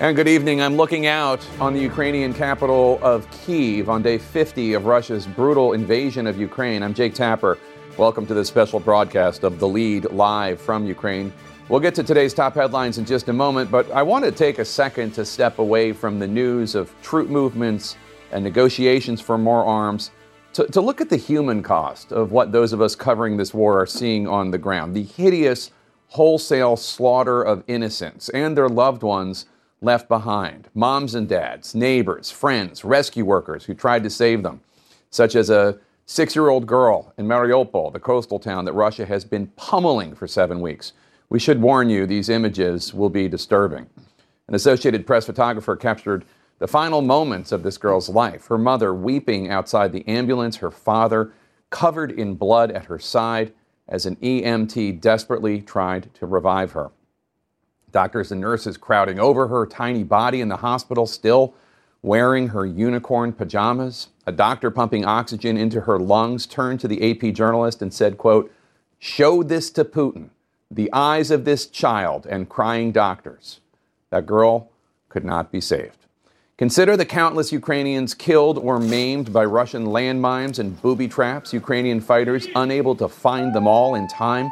And good evening. I'm looking out on the Ukrainian capital of Kiev on day 50 of Russia's brutal invasion of Ukraine. I'm Jake Tapper. Welcome to this special broadcast of The Lead live from Ukraine. We'll get to today's top headlines in just a moment, but I want to take a second to step away from the news of troop movements and negotiations for more arms to, to look at the human cost of what those of us covering this war are seeing on the ground. The hideous wholesale slaughter of innocents and their loved ones left behind moms and dads, neighbors, friends, rescue workers who tried to save them, such as a six year old girl in Mariupol, the coastal town that Russia has been pummeling for seven weeks. We should warn you, these images will be disturbing. An Associated Press photographer captured the final moments of this girl's life her mother weeping outside the ambulance, her father covered in blood at her side as an EMT desperately tried to revive her. Doctors and nurses crowding over her tiny body in the hospital, still wearing her unicorn pajamas. A doctor pumping oxygen into her lungs turned to the AP journalist and said, quote, Show this to Putin the eyes of this child and crying doctors. That girl could not be saved. Consider the countless Ukrainians killed or maimed by Russian landmines and booby traps, Ukrainian fighters unable to find them all in time.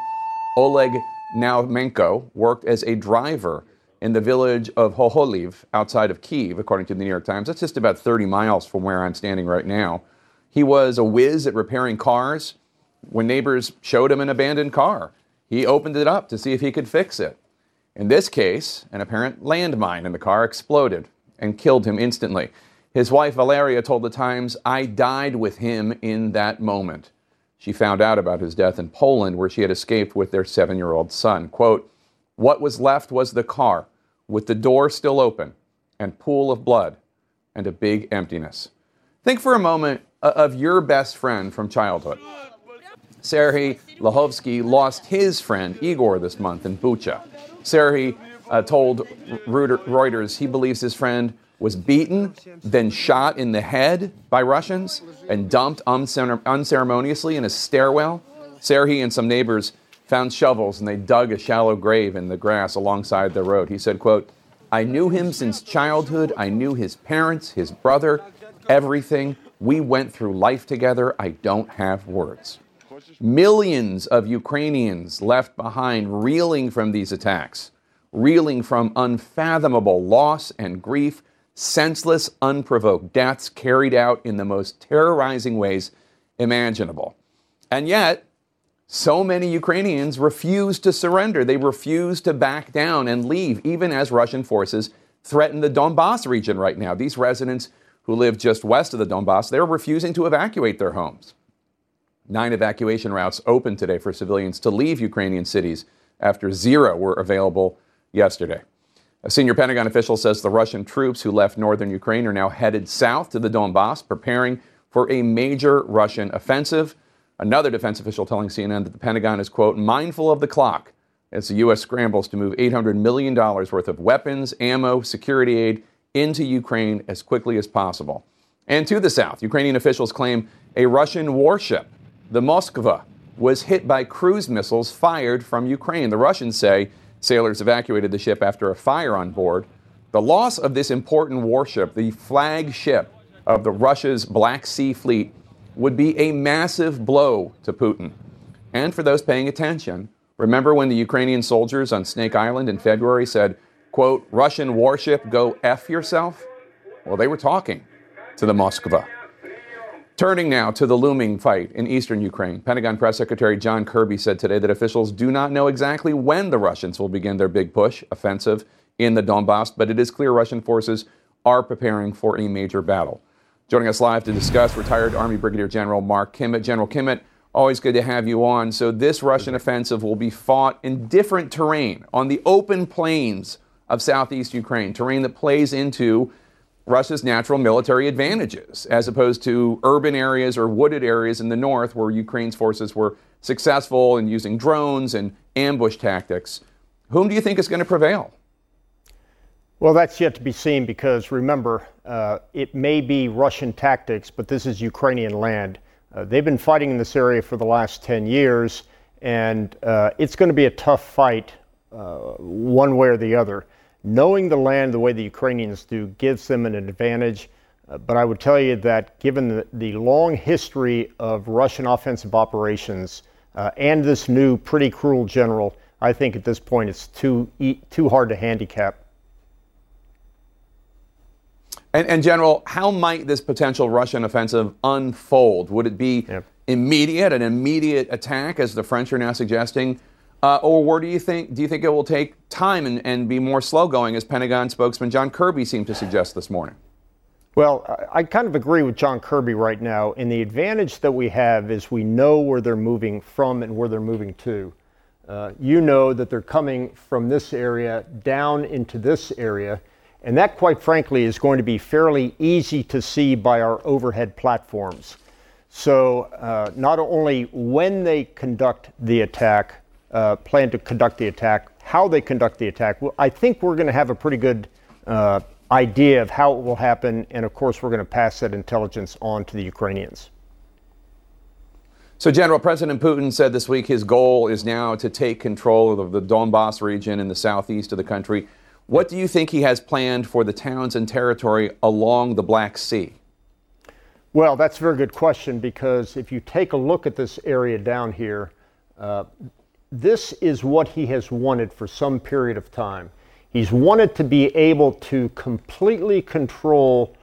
Oleg Naumenko worked as a driver in the village of Hoholiv outside of Kiev, according to the New York Times. That's just about 30 miles from where I'm standing right now. He was a whiz at repairing cars when neighbors showed him an abandoned car. He opened it up to see if he could fix it. In this case, an apparent landmine in the car exploded and killed him instantly. His wife Valeria told the Times, I died with him in that moment. She found out about his death in Poland, where she had escaped with their seven year old son. Quote, What was left was the car, with the door still open, and pool of blood, and a big emptiness. Think for a moment of your best friend from childhood. Serhiy Lahovsky lost his friend Igor this month in Bucha. Serhiy uh, told Reuters he believes his friend was beaten, then shot in the head by Russians, and dumped unceremoniously in a stairwell. Serhiy and some neighbors found shovels and they dug a shallow grave in the grass alongside the road. He said, quote, I knew him since childhood. I knew his parents, his brother, everything. We went through life together. I don't have words. Millions of Ukrainians left behind reeling from these attacks, reeling from unfathomable loss and grief, senseless, unprovoked deaths carried out in the most terrorizing ways imaginable. And yet, so many Ukrainians refuse to surrender. They refuse to back down and leave, even as Russian forces threaten the Donbass region right now. These residents who live just west of the Donbass, they're refusing to evacuate their homes. Nine evacuation routes opened today for civilians to leave Ukrainian cities after zero were available yesterday. A senior Pentagon official says the Russian troops who left northern Ukraine are now headed south to the Donbass, preparing for a major Russian offensive. Another defense official telling CNN that the Pentagon is, quote, mindful of the clock as the U.S. scrambles to move $800 million worth of weapons, ammo, security aid into Ukraine as quickly as possible. And to the south, Ukrainian officials claim a Russian warship the Moskva was hit by cruise missiles fired from Ukraine. The Russians say sailors evacuated the ship after a fire on board. The loss of this important warship, the flagship of the Russia's Black Sea Fleet, would be a massive blow to Putin. And for those paying attention, remember when the Ukrainian soldiers on Snake Island in February said, quote, Russian warship, go F yourself? Well, they were talking to the Moskva. Turning now to the looming fight in eastern Ukraine, Pentagon Press Secretary John Kirby said today that officials do not know exactly when the Russians will begin their big push offensive in the Donbass, but it is clear Russian forces are preparing for a major battle. Joining us live to discuss, retired Army Brigadier General Mark Kimmitt. General Kimmitt, always good to have you on. So, this Russian offensive will be fought in different terrain on the open plains of southeast Ukraine, terrain that plays into Russia's natural military advantages, as opposed to urban areas or wooded areas in the north where Ukraine's forces were successful in using drones and ambush tactics. Whom do you think is going to prevail? Well, that's yet to be seen because remember, uh, it may be Russian tactics, but this is Ukrainian land. Uh, they've been fighting in this area for the last 10 years, and uh, it's going to be a tough fight uh, one way or the other. Knowing the land the way the Ukrainians do gives them an advantage, uh, but I would tell you that given the, the long history of Russian offensive operations uh, and this new pretty cruel general, I think at this point it's too, too hard to handicap. And, and, General, how might this potential Russian offensive unfold? Would it be yep. immediate, an immediate attack, as the French are now suggesting, uh, or where do you think do you think it will take time and, and be more slow going, as Pentagon spokesman John Kirby seemed to suggest this morning? Well, I kind of agree with John Kirby right now. And the advantage that we have is we know where they're moving from and where they're moving to. Uh, you know that they're coming from this area down into this area and that, quite frankly, is going to be fairly easy to see by our overhead platforms. So, uh, not only when they conduct the attack, uh, plan to conduct the attack, how they conduct the attack, well, I think we're going to have a pretty good uh, idea of how it will happen. And of course, we're going to pass that intelligence on to the Ukrainians. So, General President Putin said this week his goal is now to take control of the Donbass region in the southeast of the country. What do you think he has planned for the towns and territory along the Black Sea? Well, that's a very good question because if you take a look at this area down here, uh, this is what he has wanted for some period of time. He's wanted to be able to completely control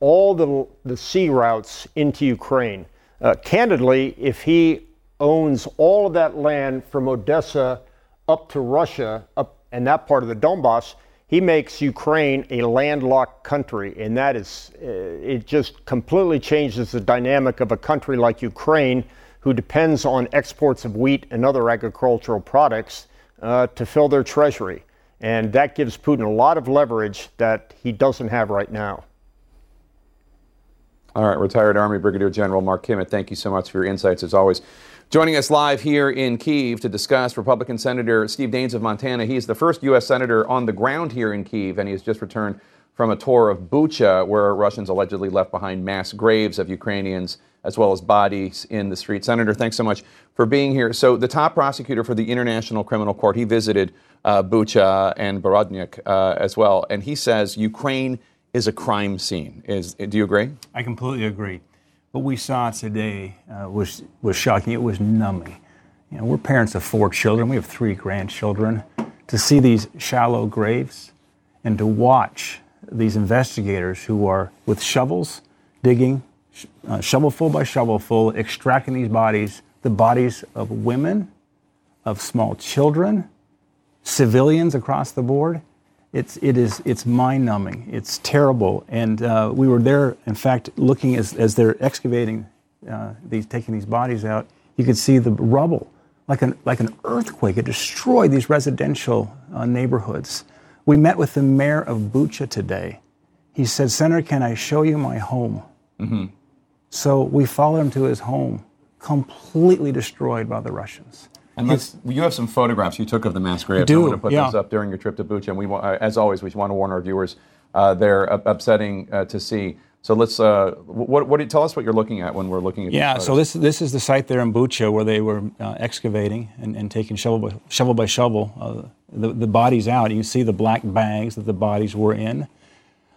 all the, the sea routes into Ukraine. Uh, candidly, if he owns all of that land from Odessa up to Russia, up and that part of the Donbass, he makes Ukraine a landlocked country, and that is, uh, it just completely changes the dynamic of a country like Ukraine, who depends on exports of wheat and other agricultural products uh, to fill their treasury. And that gives Putin a lot of leverage that he doesn't have right now. All right, retired Army Brigadier General Mark Kimmitt, thank you so much for your insights as always. Joining us live here in Kiev to discuss Republican Senator Steve Daines of Montana. He's the first U.S. Senator on the ground here in Kiev, and he has just returned from a tour of Bucha, where Russians allegedly left behind mass graves of Ukrainians as well as bodies in the street. Senator, thanks so much for being here. So, the top prosecutor for the International Criminal Court, he visited uh, Bucha and Borodnik uh, as well, and he says Ukraine is a crime scene. Is do you agree? I completely agree what we saw today uh, was was shocking. It was numbing. You know, we're parents of four children. We have three grandchildren. To see these shallow graves, and to watch these investigators who are with shovels digging, uh, shovelful by shovelful, extracting these bodies, the bodies of women, of small children, civilians across the board it's it is it's mind-numbing. It's terrible, and uh, we were there. In fact, looking as as they're excavating uh, these, taking these bodies out, you could see the rubble, like an like an earthquake. It destroyed these residential uh, neighborhoods. We met with the mayor of Bucha today. He said, "Senator, can I show you my home?" Mm-hmm. So we followed him to his home, completely destroyed by the Russians. And let's, you have some photographs you took of the mass graves. Do, I'm going to put yeah. those up during your trip to Bucha. And we, uh, as always, we want to warn our viewers uh, they're upsetting uh, to see. So let's. Uh, what, what do you, tell us what you're looking at when we're looking at? Yeah. So this this is the site there in Bucha where they were uh, excavating and, and taking shovel by shovel by shovel uh, the the bodies out. You see the black bags that the bodies were in,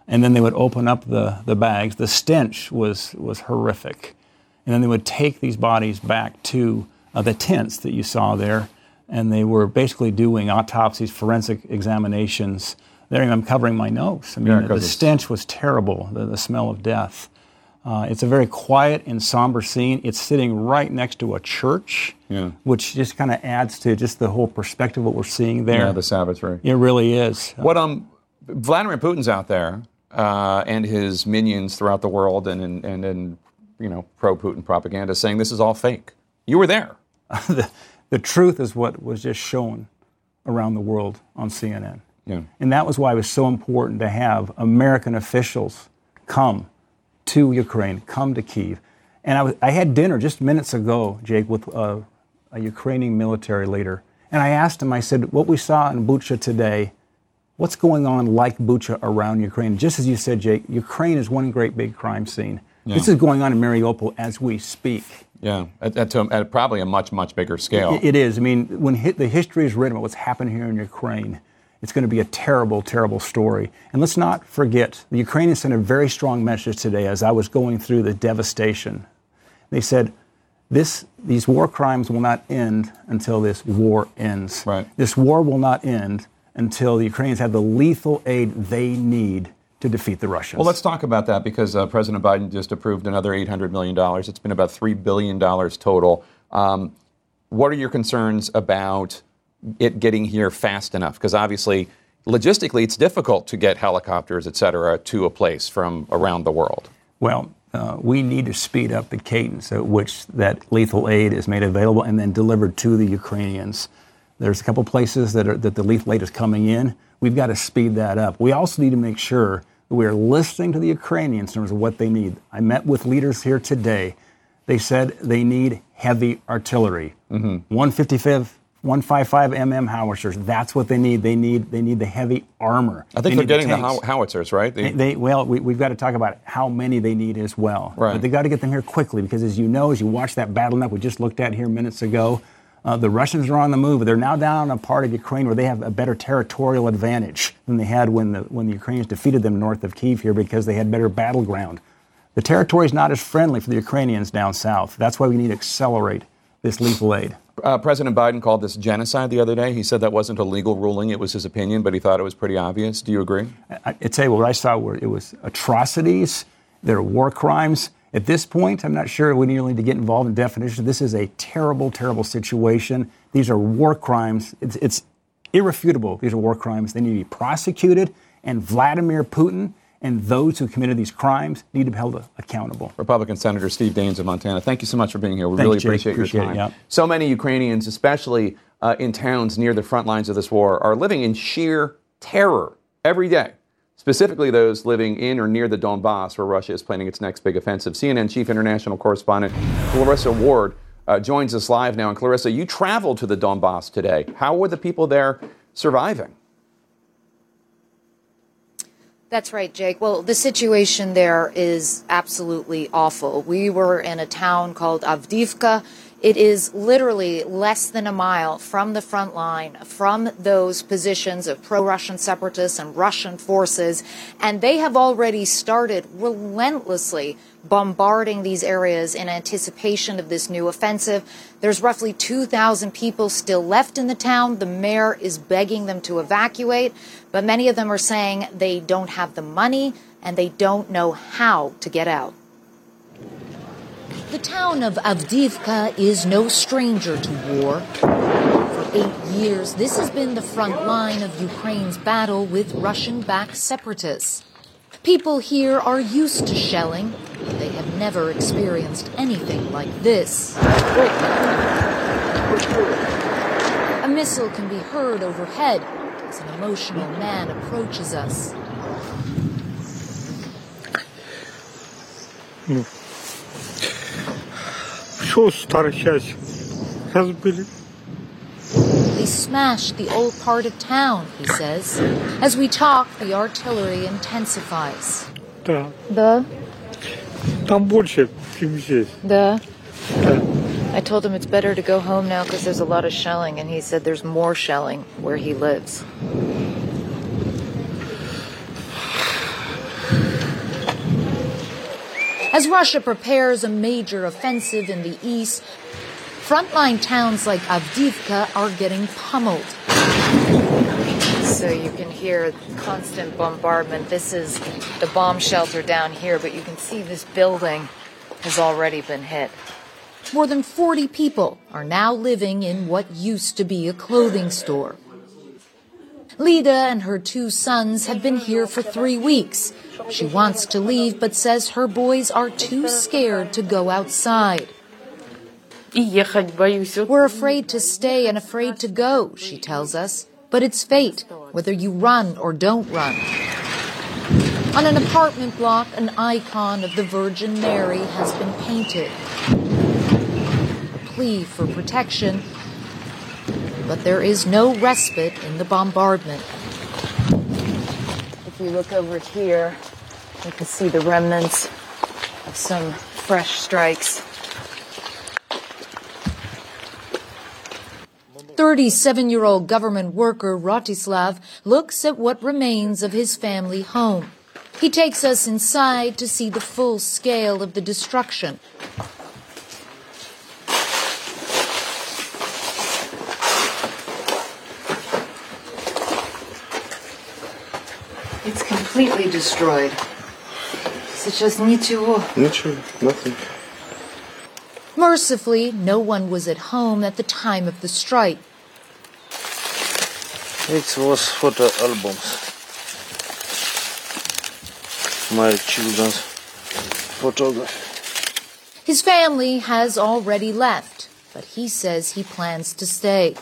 and then they would open up the the bags. The stench was was horrific, and then they would take these bodies back to uh, the tents that you saw there, and they were basically doing autopsies, forensic examinations. There, I'm covering my nose. I mean, yeah, the, the stench was terrible, the, the smell of death. Uh, it's a very quiet and somber scene. It's sitting right next to a church, yeah. which just kind of adds to just the whole perspective of what we're seeing there. Yeah, the Sabbath, right? It really is. What um, Vladimir Putin's out there uh, and his minions throughout the world and and and, and you know pro Putin propaganda saying this is all fake. You were there. the, the truth is what was just shown around the world on CNN. Yeah. And that was why it was so important to have American officials come to Ukraine, come to Kiev. And I, was, I had dinner just minutes ago, Jake, with a, a Ukrainian military leader. And I asked him, I said, what we saw in Bucha today, what's going on like Bucha around Ukraine? Just as you said, Jake, Ukraine is one great big crime scene. Yeah. This is going on in Mariupol as we speak. Yeah, at, at, at probably a much, much bigger scale. It, it is. I mean, when the history is written about what's happened here in Ukraine, it's going to be a terrible, terrible story. And let's not forget, the Ukrainians sent a very strong message today as I was going through the devastation. They said, this, these war crimes will not end until this war ends. Right. This war will not end until the Ukrainians have the lethal aid they need to defeat the Russians. Well, let's talk about that because uh, President Biden just approved another $800 million. It's been about $3 billion total. Um, what are your concerns about it getting here fast enough? Because obviously, logistically, it's difficult to get helicopters, et cetera, to a place from around the world. Well, uh, we need to speed up the cadence at which that lethal aid is made available and then delivered to the Ukrainians. There's a couple places that, are, that the lethal aid is coming in. We've got to speed that up. We also need to make sure that we're listening to the Ukrainians in terms of what they need. I met with leaders here today. They said they need heavy artillery, mm-hmm. 155, 155 mm howitzers. That's what they need. They need they need the heavy armor. I think they are getting the, the, howitzers, right? They, they, well, we, have got to talk about how many they need as well. Right. But they got to get them here quickly because, as you know, as you watch that battle map we just looked at here minutes ago, uh, the Russians are on the move. They're now down on a part of Ukraine where they have a better territorial advantage than they had when the, when the Ukrainians defeated them north of Kiev here because they had better battleground. The territory is not as friendly for the Ukrainians down south. That's why we need to accelerate this lethal aid. Uh, President Biden called this genocide the other day. He said that wasn't a legal ruling, it was his opinion, but he thought it was pretty obvious. Do you agree? I, I'd say what I saw were it was atrocities, there are war crimes. At this point, I'm not sure we need to get involved in definitions. This is a terrible, terrible situation. These are war crimes. It's, it's irrefutable. These are war crimes. They need to be prosecuted, and Vladimir Putin and those who committed these crimes need to be held accountable. Republican Senator Steve Daines of Montana, thank you so much for being here. We really appreciate, appreciate your time. It, yep. So many Ukrainians, especially uh, in towns near the front lines of this war, are living in sheer terror every day specifically those living in or near the Donbass, where Russia is planning its next big offensive. CNN chief international correspondent Clarissa Ward uh, joins us live now. And Clarissa, you traveled to the Donbass today. How were the people there surviving? That's right, Jake. Well, the situation there is absolutely awful. We were in a town called Avdiivka. It is literally less than a mile from the front line, from those positions of pro Russian separatists and Russian forces. And they have already started relentlessly bombarding these areas in anticipation of this new offensive. There's roughly 2,000 people still left in the town. The mayor is begging them to evacuate, but many of them are saying they don't have the money and they don't know how to get out. The town of Avdiivka is no stranger to war. For eight years, this has been the front line of Ukraine's battle with Russian backed separatists. People here are used to shelling, but they have never experienced anything like this. A missile can be heard overhead as an emotional man approaches us. They smashed the old part of town, he says. As we talk, the artillery intensifies. Да. The? Там больше, чем здесь. The? I told him it's better to go home now because there's a lot of shelling, and he said there's more shelling where he lives. As Russia prepares a major offensive in the east, frontline towns like Avdiivka are getting pummeled. So you can hear constant bombardment. This is the bomb shelter down here, but you can see this building has already been hit. More than 40 people are now living in what used to be a clothing store. Lida and her two sons have been here for three weeks. She wants to leave, but says her boys are too scared to go outside. We're afraid to stay and afraid to go, she tells us. But it's fate, whether you run or don't run. On an apartment block, an icon of the Virgin Mary has been painted. A plea for protection, but there is no respite in the bombardment. If you look over here, you can see the remnants of some fresh strikes. 37 year old government worker Rotislav looks at what remains of his family home. He takes us inside to see the full scale of the destruction. It's completely destroyed. Сейчас ничего. Ничего, nothing. Mercifully, no one was at home at the time of the strike. It was photo albums. My children's photograph. His family has already left, but he says he plans to stay.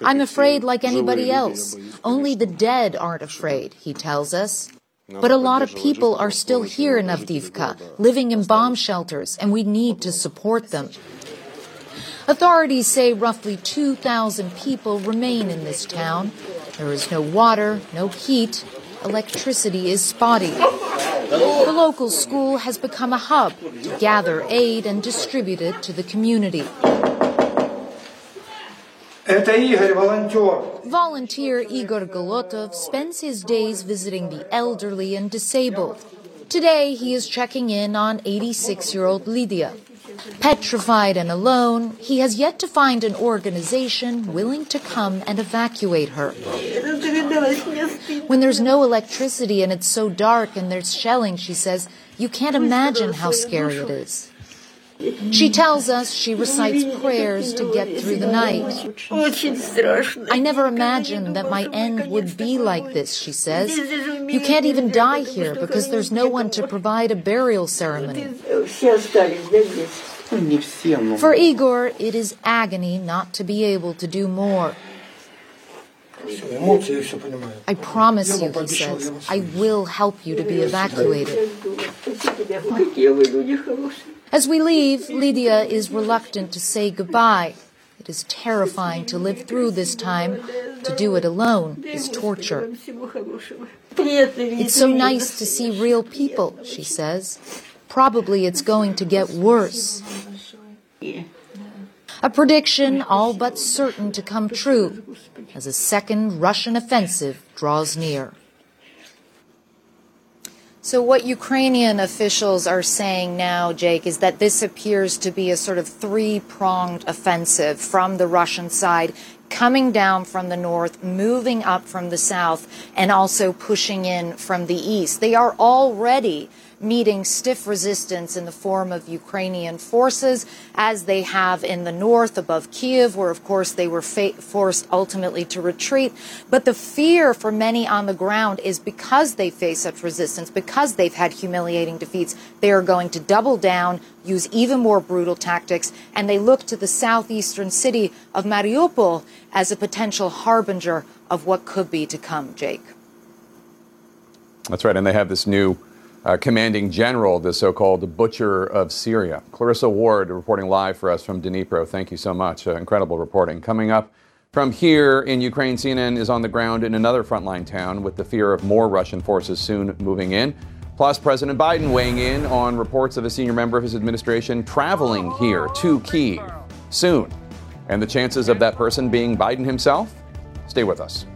I'm afraid like anybody else. Only the dead aren't afraid, he tells us. But a lot of people are still here in Avdiivka, living in bomb shelters, and we need to support them. Authorities say roughly 2,000 people remain in this town. There is no water, no heat, electricity is spotty. The local school has become a hub to gather aid and distribute it to the community. Volunteer Igor Golotov spends his days visiting the elderly and disabled. Today, he is checking in on 86 year old Lydia, Petrified and alone, he has yet to find an organization willing to come and evacuate her. When there's no electricity and it's so dark and there's shelling, she says, you can't imagine how scary it is. She tells us she recites prayers to get through the night. I never imagined that my end would be like this, she says. You can't even die here because there's no one to provide a burial ceremony. For Igor, it is agony not to be able to do more. I promise you, he says, I will help you to be evacuated. As we leave, Lydia is reluctant to say goodbye. It is terrifying to live through this time. To do it alone is torture. It's so nice to see real people, she says. Probably it's going to get worse. A prediction all but certain to come true as a second Russian offensive draws near. So, what Ukrainian officials are saying now, Jake, is that this appears to be a sort of three pronged offensive from the Russian side, coming down from the north, moving up from the south, and also pushing in from the east. They are already meeting stiff resistance in the form of Ukrainian forces, as they have in the north above Kiev, where, of course, they were fa- forced ultimately to retreat. But the fear for many on the ground is because they face such resistance, because they've had humiliating defeats, they are going to double down, use even more brutal tactics, and they look to the southeastern city of Mariupol as a potential harbinger of what could be to come, Jake. That's right. And they have this new uh, commanding general, the so called butcher of Syria. Clarissa Ward reporting live for us from Dnipro. Thank you so much. Uh, incredible reporting. Coming up from here in Ukraine, CNN is on the ground in another frontline town with the fear of more Russian forces soon moving in. Plus, President Biden weighing in on reports of a senior member of his administration traveling here to Kiev soon. And the chances of that person being Biden himself? Stay with us.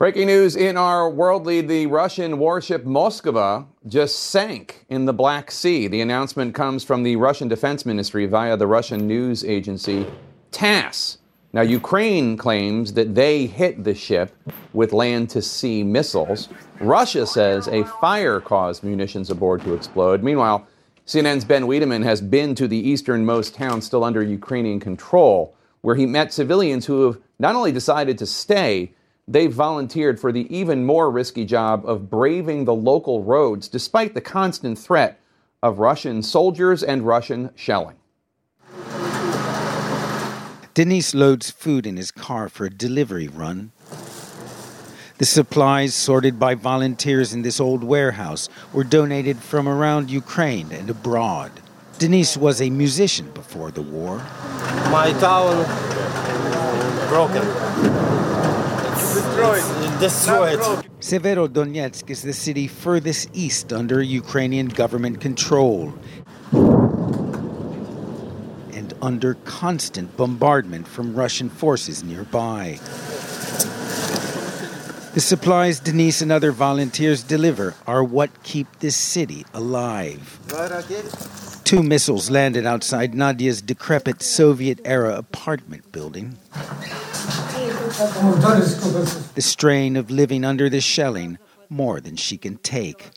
Breaking news in our world lead the Russian warship Moskva just sank in the Black Sea. The announcement comes from the Russian Defense Ministry via the Russian news agency TASS. Now, Ukraine claims that they hit the ship with land to sea missiles. Russia says a fire caused munitions aboard to explode. Meanwhile, CNN's Ben Wedeman has been to the easternmost town still under Ukrainian control, where he met civilians who have not only decided to stay, they've volunteered for the even more risky job of braving the local roads despite the constant threat of Russian soldiers and Russian shelling. Denise loads food in his car for a delivery run. The supplies sorted by volunteers in this old warehouse were donated from around Ukraine and abroad. Denise was a musician before the war. My town broken. It's destroyed. Destroyed. Severodonetsk is the city furthest east under Ukrainian government control and under constant bombardment from Russian forces nearby. The supplies Denise and other volunteers deliver are what keep this city alive. Two missiles landed outside Nadia's decrepit Soviet era apartment building. The strain of living under the shelling more than she can take.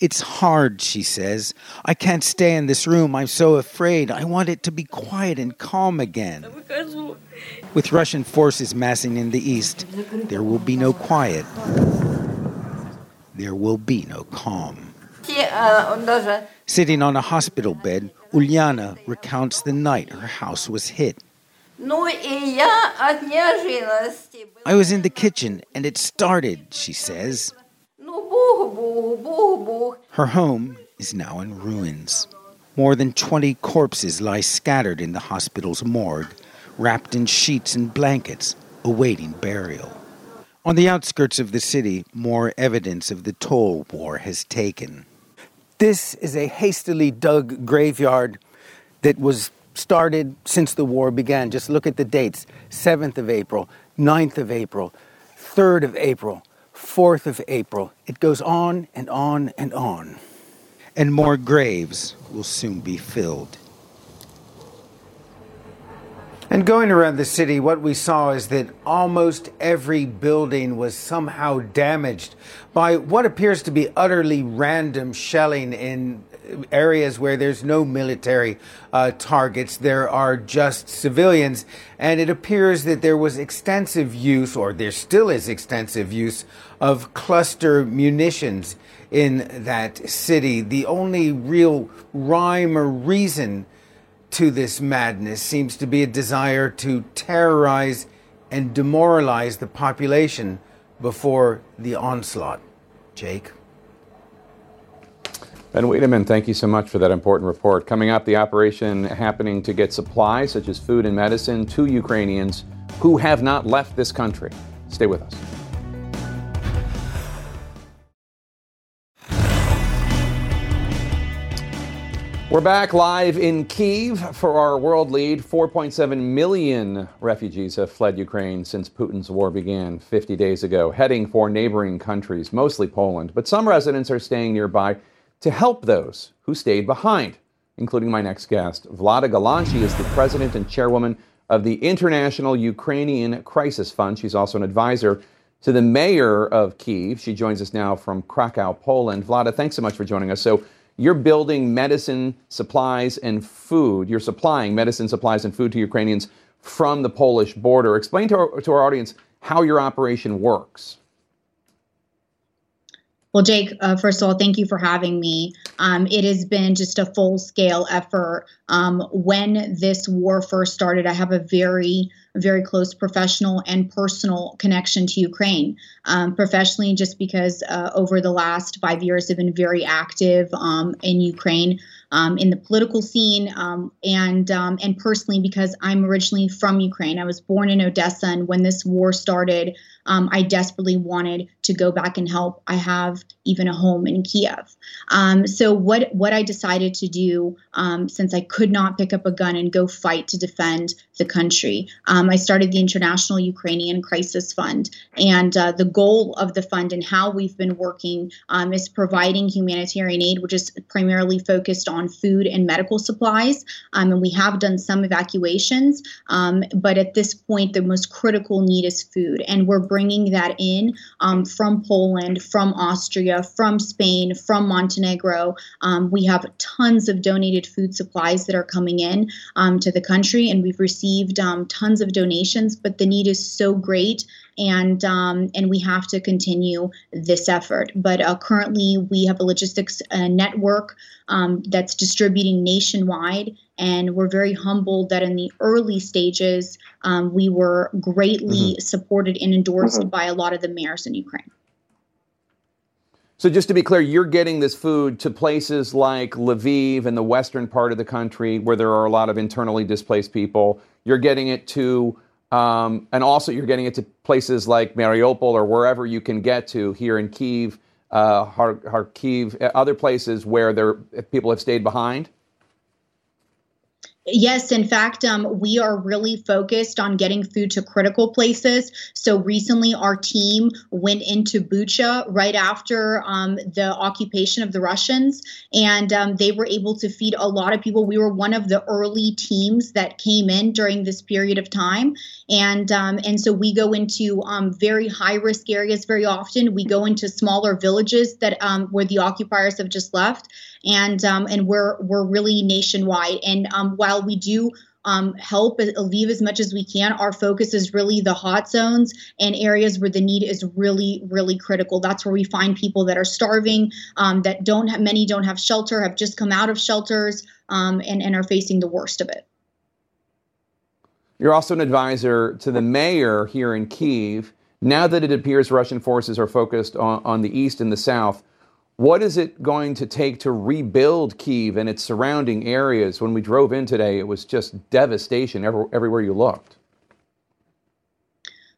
It's hard, she says. I can't stay in this room. I'm so afraid. I want it to be quiet and calm again. With Russian forces massing in the east, there will be no quiet there will be no calm. Sitting on a hospital bed, Uliana recounts the night her house was hit. I was in the kitchen and it started, she says. Her home is now in ruins. More than 20 corpses lie scattered in the hospital's morgue, wrapped in sheets and blankets, awaiting burial. On the outskirts of the city, more evidence of the toll war has taken. This is a hastily dug graveyard that was started since the war began. Just look at the dates 7th of April, 9th of April, 3rd of April, 4th of April. It goes on and on and on. And more graves will soon be filled. And going around the city, what we saw is that almost every building was somehow damaged by what appears to be utterly random shelling in areas where there's no military uh, targets. There are just civilians. And it appears that there was extensive use, or there still is extensive use, of cluster munitions in that city. The only real rhyme or reason to this madness seems to be a desire to terrorize and demoralize the population before the onslaught. Jake? Ben Wedeman, thank you so much for that important report. Coming up, the operation happening to get supplies such as food and medicine to Ukrainians who have not left this country. Stay with us. We're back live in Kiev for our world lead. 4.7 million refugees have fled Ukraine since Putin's war began 50 days ago, heading for neighboring countries, mostly Poland. But some residents are staying nearby to help those who stayed behind, including my next guest. Vlada Galanchi is the president and chairwoman of the International Ukrainian Crisis Fund. She's also an advisor to the mayor of Kiev. She joins us now from Krakow, Poland. Vlada, thanks so much for joining us. So, you're building medicine supplies and food. You're supplying medicine supplies and food to Ukrainians from the Polish border. Explain to our, to our audience how your operation works. Well, Jake, uh, first of all, thank you for having me. Um, it has been just a full scale effort. Um, when this war first started, I have a very very close professional and personal connection to Ukraine. Um, professionally, just because uh, over the last five years, I've been very active um, in Ukraine. Um, in the political scene, um, and um, and personally because I'm originally from Ukraine. I was born in Odessa, and when this war started, um, I desperately wanted to go back and help. I have even a home in Kiev. Um, so what what I decided to do, um, since I could not pick up a gun and go fight to defend the country, um, I started the International Ukrainian Crisis Fund, and uh, the goal of the fund and how we've been working um, is providing humanitarian aid, which is primarily focused on food and medical supplies. Um, and we have done some evacuations, but at this point, the most critical need is food. And we're bringing that in um, from Poland, from Austria, from Spain, from Montenegro. Um, we have tons of donated food supplies that are coming in um, to the country, and we've received tons of donations, but the need is so great and um, and we have to continue this effort. But uh, currently, we have a logistics uh, network um, that's distributing nationwide, and we're very humbled that in the early stages um, we were greatly mm-hmm. supported and endorsed mm-hmm. by a lot of the mayors in Ukraine. So, just to be clear, you're getting this food to places like Lviv in the western part of the country where there are a lot of internally displaced people. You're getting it to um, and also, you're getting it to places like Mariupol or wherever you can get to here in Kiev, uh, Kharkiv, other places where there people have stayed behind. Yes, in fact, um, we are really focused on getting food to critical places. So recently, our team went into Bucha right after um, the occupation of the Russians, and um, they were able to feed a lot of people. We were one of the early teams that came in during this period of time, and um, and so we go into um, very high risk areas very often. We go into smaller villages that um, where the occupiers have just left and um, and we're we're really nationwide. And um, while we do um, help leave as much as we can. Our focus is really the hot zones and areas where the need is really, really critical. That's where we find people that are starving, um, that don't have many don't have shelter, have just come out of shelters, um, and and are facing the worst of it. You're also an advisor to the mayor here in Kiev. Now that it appears Russian forces are focused on, on the east and the south, what is it going to take to rebuild Kiev and its surrounding areas? When we drove in today, it was just devastation every, everywhere you looked.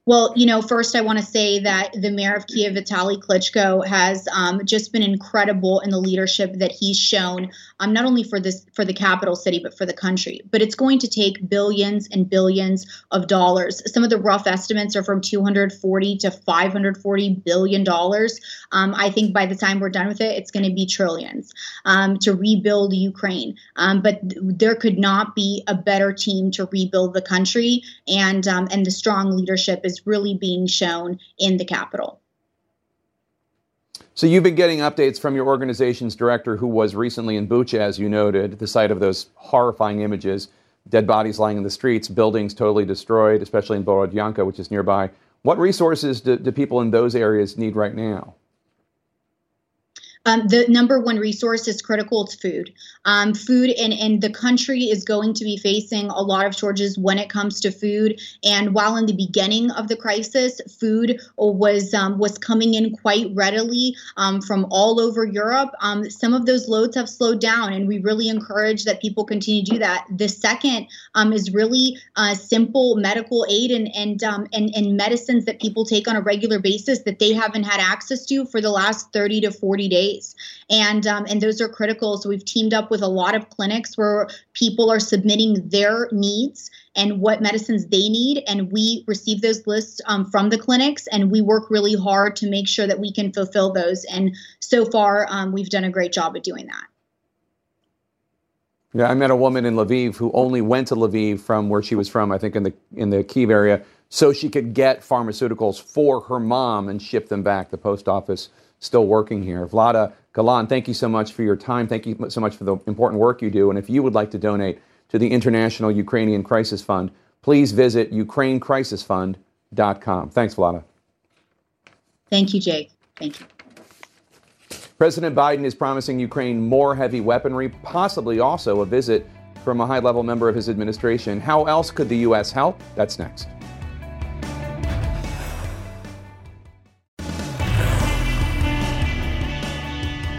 Well, you know, first I want to say that the mayor of Kiev, Vitaly Klitschko, has um, just been incredible in the leadership that he's shown, um, not only for this for the capital city but for the country. But it's going to take billions and billions of dollars. Some of the rough estimates are from 240 to 540 billion dollars. Um, I think by the time we're done with it, it's going to be trillions um, to rebuild Ukraine. Um, but th- there could not be a better team to rebuild the country, and um, and the strong leadership is is really being shown in the Capitol. So you've been getting updates from your organization's director, who was recently in Bucha, as you noted, the site of those horrifying images, dead bodies lying in the streets, buildings totally destroyed, especially in Borodyanka, which is nearby. What resources do, do people in those areas need right now? Um, the number one resource is critical. It's food. Um, food and, and the country is going to be facing a lot of shortages when it comes to food. And while in the beginning of the crisis, food was um, was coming in quite readily um, from all over Europe, um, some of those loads have slowed down, and we really encourage that people continue to do that. The second um, is really uh, simple medical aid and and, and and medicines that people take on a regular basis that they haven't had access to for the last 30 to 40 days And, um, and those are critical. So we've teamed up with a lot of clinics where people are submitting their needs and what medicines they need. And we receive those lists um, from the clinics and we work really hard to make sure that we can fulfill those. And so far, um, we've done a great job at doing that. Yeah, I met a woman in Lviv who only went to Lviv from where she was from, I think in the in the Kiev area, so she could get pharmaceuticals for her mom and ship them back. The post office still working here. Vlada Galan, thank you so much for your time. Thank you so much for the important work you do. And if you would like to donate to the International Ukrainian Crisis Fund, please visit ukrainecrisisfund.com. Thanks, Vlada. Thank you, Jake. Thank you. President Biden is promising Ukraine more heavy weaponry, possibly also a visit from a high level member of his administration. How else could the U.S. help? That's next.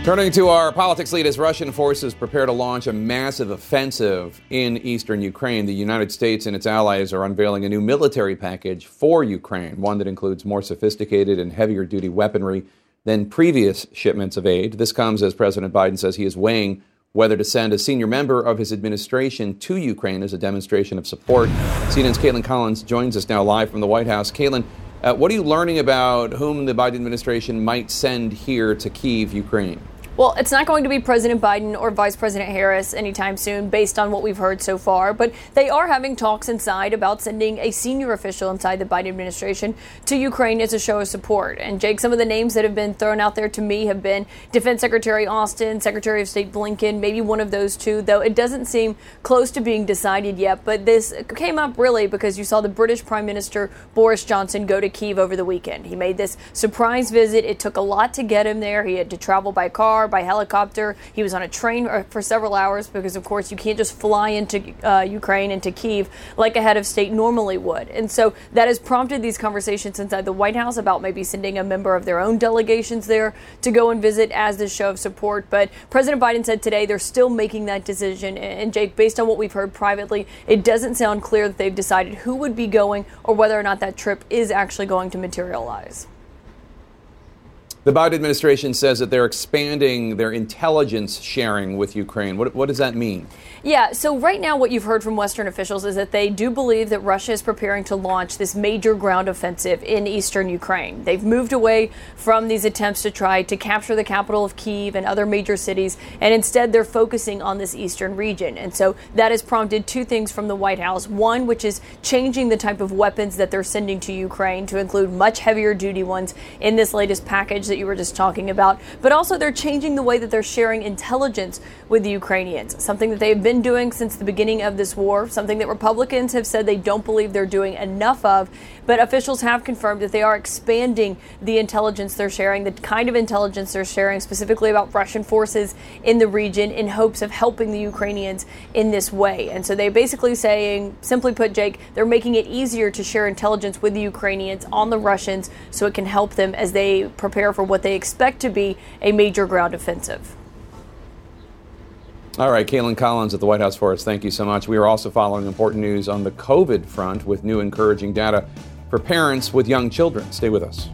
Turning to our politics lead, as Russian forces prepare to launch a massive offensive in eastern Ukraine, the United States and its allies are unveiling a new military package for Ukraine, one that includes more sophisticated and heavier duty weaponry than previous shipments of aid. This comes as President Biden says he is weighing whether to send a senior member of his administration to Ukraine as a demonstration of support. CNN's Kaitlan Collins joins us now live from the White House. Kaitlan, uh, what are you learning about whom the Biden administration might send here to Kiev, Ukraine? Well, it's not going to be President Biden or Vice President Harris anytime soon, based on what we've heard so far. But they are having talks inside about sending a senior official inside the Biden administration to Ukraine as a show of support. And Jake, some of the names that have been thrown out there to me have been Defense Secretary Austin, Secretary of State Blinken, maybe one of those two, though it doesn't seem close to being decided yet. But this came up really because you saw the British Prime Minister Boris Johnson go to Kiev over the weekend. He made this surprise visit. It took a lot to get him there. He had to travel by car, by helicopter. He was on a train for several hours because, of course, you can't just fly into uh, Ukraine, into Kiev, like a head of state normally would. And so that has prompted these conversations inside the White House about maybe sending a member of their own delegations there to go and visit as this show of support. But President Biden said today they're still making that decision. And, Jake, based on what we've heard privately, it doesn't sound clear that they've decided who would be going or whether or not that trip is actually going to materialize. The Biden administration says that they're expanding their intelligence sharing with Ukraine. What, what does that mean? Yeah, so right now, what you've heard from Western officials is that they do believe that Russia is preparing to launch this major ground offensive in eastern Ukraine. They've moved away from these attempts to try to capture the capital of Kiev and other major cities, and instead they're focusing on this eastern region. And so that has prompted two things from the White House. One, which is changing the type of weapons that they're sending to Ukraine to include much heavier duty ones in this latest package that you were just talking about, but also they're changing the way that they're sharing intelligence with the Ukrainians, something that they've been doing since the beginning of this war, something that Republicans have said they don't believe they're doing enough of. But officials have confirmed that they are expanding the intelligence they're sharing, the kind of intelligence they're sharing specifically about Russian forces in the region in hopes of helping the Ukrainians in this way. And so they're basically saying, simply put, Jake, they're making it easier to share intelligence with the Ukrainians on the Russians so it can help them as they prepare for what they expect to be a major ground offensive. All right, Kaitlan Collins at the White House for us. Thank you so much. We are also following important news on the COVID front with new encouraging data for parents with young children. Stay with us.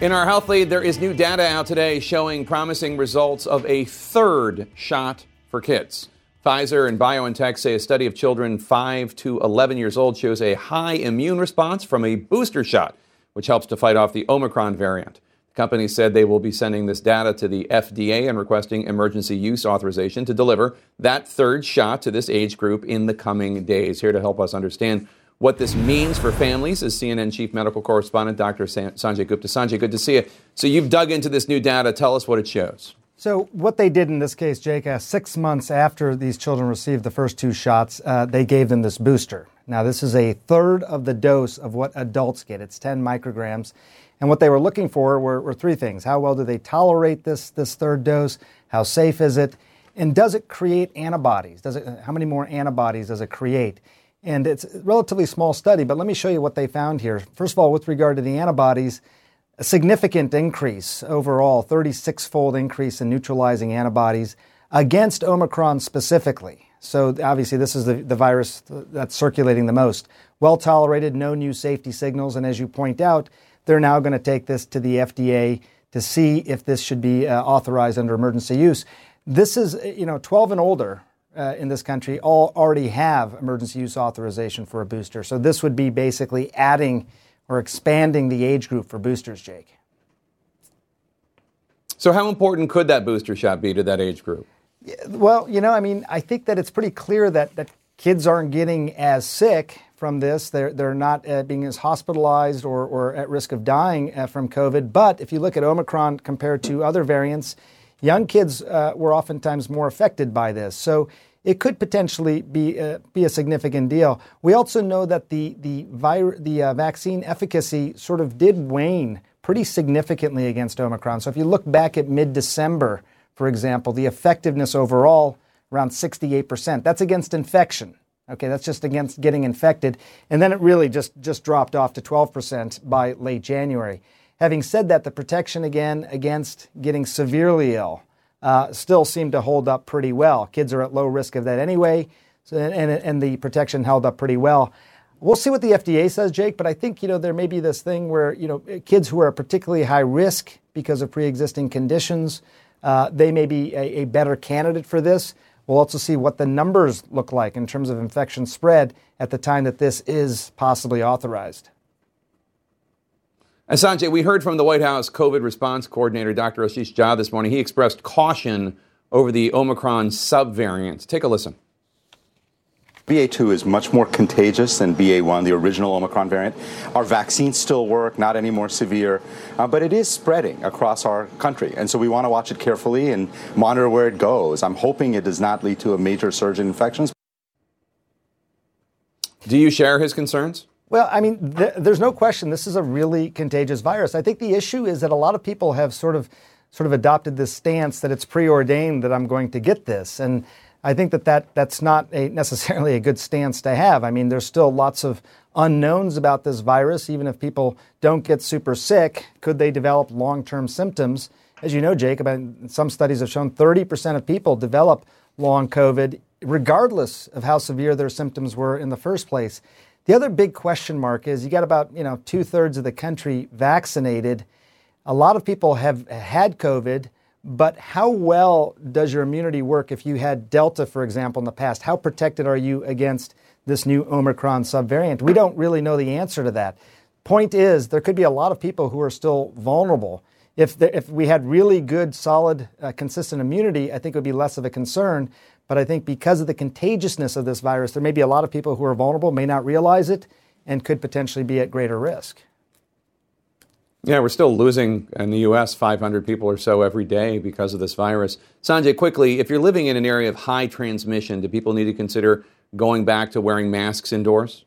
In our health lead, there is new data out today showing promising results of a third shot for kids. Pfizer and BioNTech say a study of children 5 to 11 years old shows a high immune response from a booster shot, which helps to fight off the Omicron variant. Company said they will be sending this data to the FDA and requesting emergency use authorization to deliver that third shot to this age group in the coming days. Here to help us understand what this means for families is CNN chief medical correspondent Dr. Sanjay Gupta. Sanjay, good to see you. So you've dug into this new data. Tell us what it shows. So, what they did in this case, Jake, uh, six months after these children received the first two shots, uh, they gave them this booster. Now, this is a third of the dose of what adults get. It's 10 micrograms. And what they were looking for were, were three things. How well do they tolerate this, this third dose? How safe is it? And does it create antibodies? Does it, how many more antibodies does it create? And it's a relatively small study, but let me show you what they found here. First of all, with regard to the antibodies, a significant increase overall, 36 fold increase in neutralizing antibodies against Omicron specifically. So, obviously, this is the, the virus that's circulating the most. Well tolerated, no new safety signals. And as you point out, they're now going to take this to the FDA to see if this should be uh, authorized under emergency use. This is, you know, 12 and older uh, in this country all already have emergency use authorization for a booster. So this would be basically adding or expanding the age group for boosters, Jake. So, how important could that booster shot be to that age group? Well, you know, I mean, I think that it's pretty clear that, that kids aren't getting as sick from this. They're, they're not uh, being as hospitalized or, or at risk of dying uh, from COVID. But if you look at Omicron compared to other variants, young kids uh, were oftentimes more affected by this. So it could potentially be, uh, be a significant deal. We also know that the, the, vir- the uh, vaccine efficacy sort of did wane pretty significantly against Omicron. So if you look back at mid December, for example, the effectiveness overall around 68%. That's against infection. Okay, that's just against getting infected. And then it really just, just dropped off to 12% by late January. Having said that, the protection again against getting severely ill uh, still seemed to hold up pretty well. Kids are at low risk of that anyway, so, and, and the protection held up pretty well. We'll see what the FDA says, Jake, but I think, you know, there may be this thing where, you know, kids who are particularly high risk because of pre-existing conditions, uh, they may be a, a better candidate for this. We'll also see what the numbers look like in terms of infection spread at the time that this is possibly authorized. And Sanjay, we heard from the White House COVID response coordinator, Dr. Ashish Jha, this morning. He expressed caution over the Omicron subvariant. Take a listen. BA2 is much more contagious than BA1, the original Omicron variant. Our vaccines still work, not any more severe, uh, but it is spreading across our country. And so we want to watch it carefully and monitor where it goes. I'm hoping it does not lead to a major surge in infections. Do you share his concerns? Well, I mean, th- there's no question this is a really contagious virus. I think the issue is that a lot of people have sort of sort of adopted this stance that it's preordained that I'm going to get this. And I think that, that that's not a, necessarily a good stance to have. I mean, there's still lots of unknowns about this virus. Even if people don't get super sick, could they develop long term symptoms? As you know, Jacob, some studies have shown 30% of people develop long COVID, regardless of how severe their symptoms were in the first place. The other big question mark is you got about you know two thirds of the country vaccinated. A lot of people have had COVID, but how well does your immunity work if you had Delta, for example, in the past? How protected are you against this new Omicron subvariant? We don't really know the answer to that. Point is, there could be a lot of people who are still vulnerable. If, if we had really good, solid, uh, consistent immunity, I think it would be less of a concern. But I think because of the contagiousness of this virus, there may be a lot of people who are vulnerable, may not realize it, and could potentially be at greater risk. Yeah, we're still losing in the U.S. 500 people or so every day because of this virus. Sanjay, quickly, if you're living in an area of high transmission, do people need to consider going back to wearing masks indoors?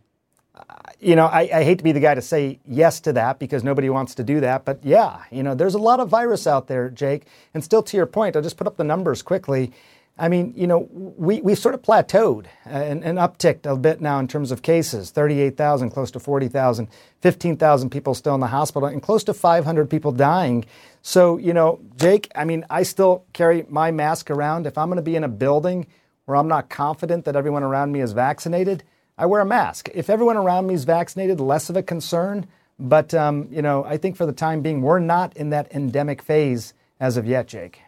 you know, I, I, hate to be the guy to say yes to that because nobody wants to do that. But yeah, you know, there's a lot of virus out there, Jake. And still to your point, I'll just put up the numbers quickly. I mean, you know, we, we sort of plateaued and, and upticked a bit now in terms of cases 38,000, close to 40,000, 15,000 people still in the hospital, and close to 500 people dying. So, you know, Jake, I mean, I still carry my mask around. If I'm going to be in a building where I'm not confident that everyone around me is vaccinated, I wear a mask. If everyone around me is vaccinated, less of a concern. But, um, you know, I think for the time being, we're not in that endemic phase as of yet, Jake.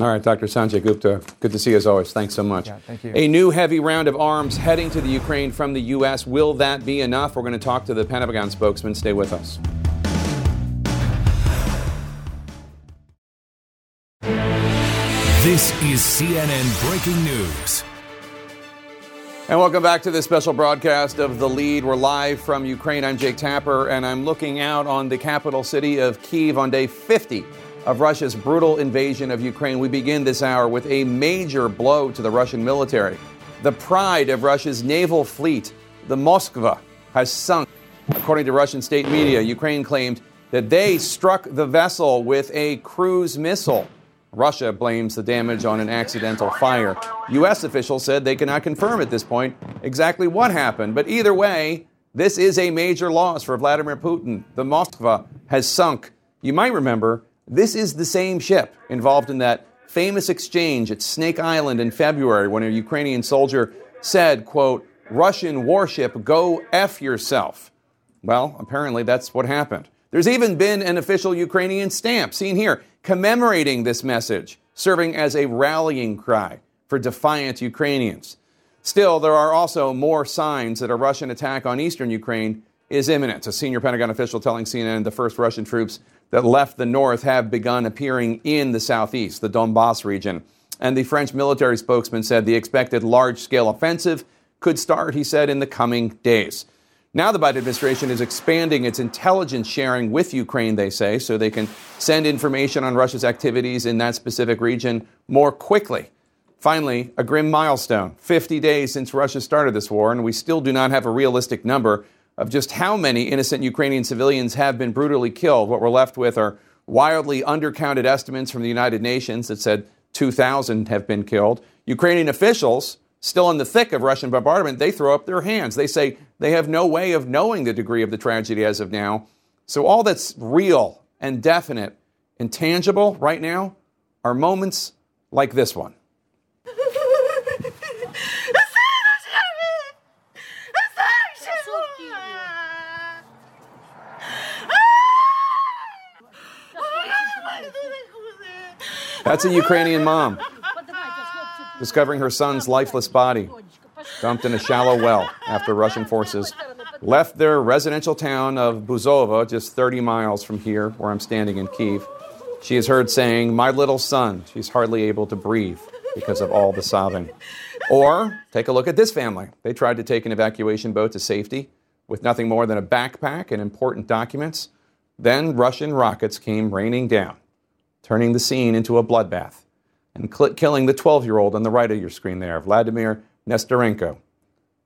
All right, Dr. Sanjay Gupta, good to see you as always. Thanks so much. Yeah, thank you. A new heavy round of arms heading to the Ukraine from the U.S. Will that be enough? We're going to talk to the Pentagon spokesman. Stay with us. This is CNN Breaking News. And welcome back to this special broadcast of The Lead. We're live from Ukraine. I'm Jake Tapper, and I'm looking out on the capital city of Kiev on day 50 of Russia's brutal invasion of Ukraine. We begin this hour with a major blow to the Russian military. The pride of Russia's naval fleet, the Moskva, has sunk. According to Russian state media, Ukraine claimed that they struck the vessel with a cruise missile. Russia blames the damage on an accidental fire. U.S. officials said they cannot confirm at this point exactly what happened, but either way, this is a major loss for Vladimir Putin. The Moskva has sunk. You might remember this is the same ship involved in that famous exchange at Snake Island in February when a Ukrainian soldier said, quote, Russian warship, go F yourself. Well, apparently that's what happened. There's even been an official Ukrainian stamp, seen here, commemorating this message, serving as a rallying cry for defiant Ukrainians. Still, there are also more signs that a Russian attack on eastern Ukraine is imminent. A senior Pentagon official telling CNN the first Russian troops that left the north have begun appearing in the southeast, the Donbass region. And the French military spokesman said the expected large scale offensive could start, he said, in the coming days. Now, the Biden administration is expanding its intelligence sharing with Ukraine, they say, so they can send information on Russia's activities in that specific region more quickly. Finally, a grim milestone 50 days since Russia started this war, and we still do not have a realistic number of just how many innocent Ukrainian civilians have been brutally killed. What we're left with are wildly undercounted estimates from the United Nations that said 2,000 have been killed. Ukrainian officials, still in the thick of Russian bombardment, they throw up their hands. They say they have no way of knowing the degree of the tragedy as of now. So, all that's real and definite and tangible right now are moments like this one. That's a Ukrainian mom discovering her son's lifeless body dumped in a shallow well after Russian forces left their residential town of Buzova, just 30 miles from here, where I'm standing in Kiev. She is heard saying, My little son. She's hardly able to breathe because of all the sobbing. Or take a look at this family. They tried to take an evacuation boat to safety with nothing more than a backpack and important documents. Then Russian rockets came raining down, turning the scene into a bloodbath and cl- killing the 12 year old on the right of your screen there, Vladimir Nestorenko.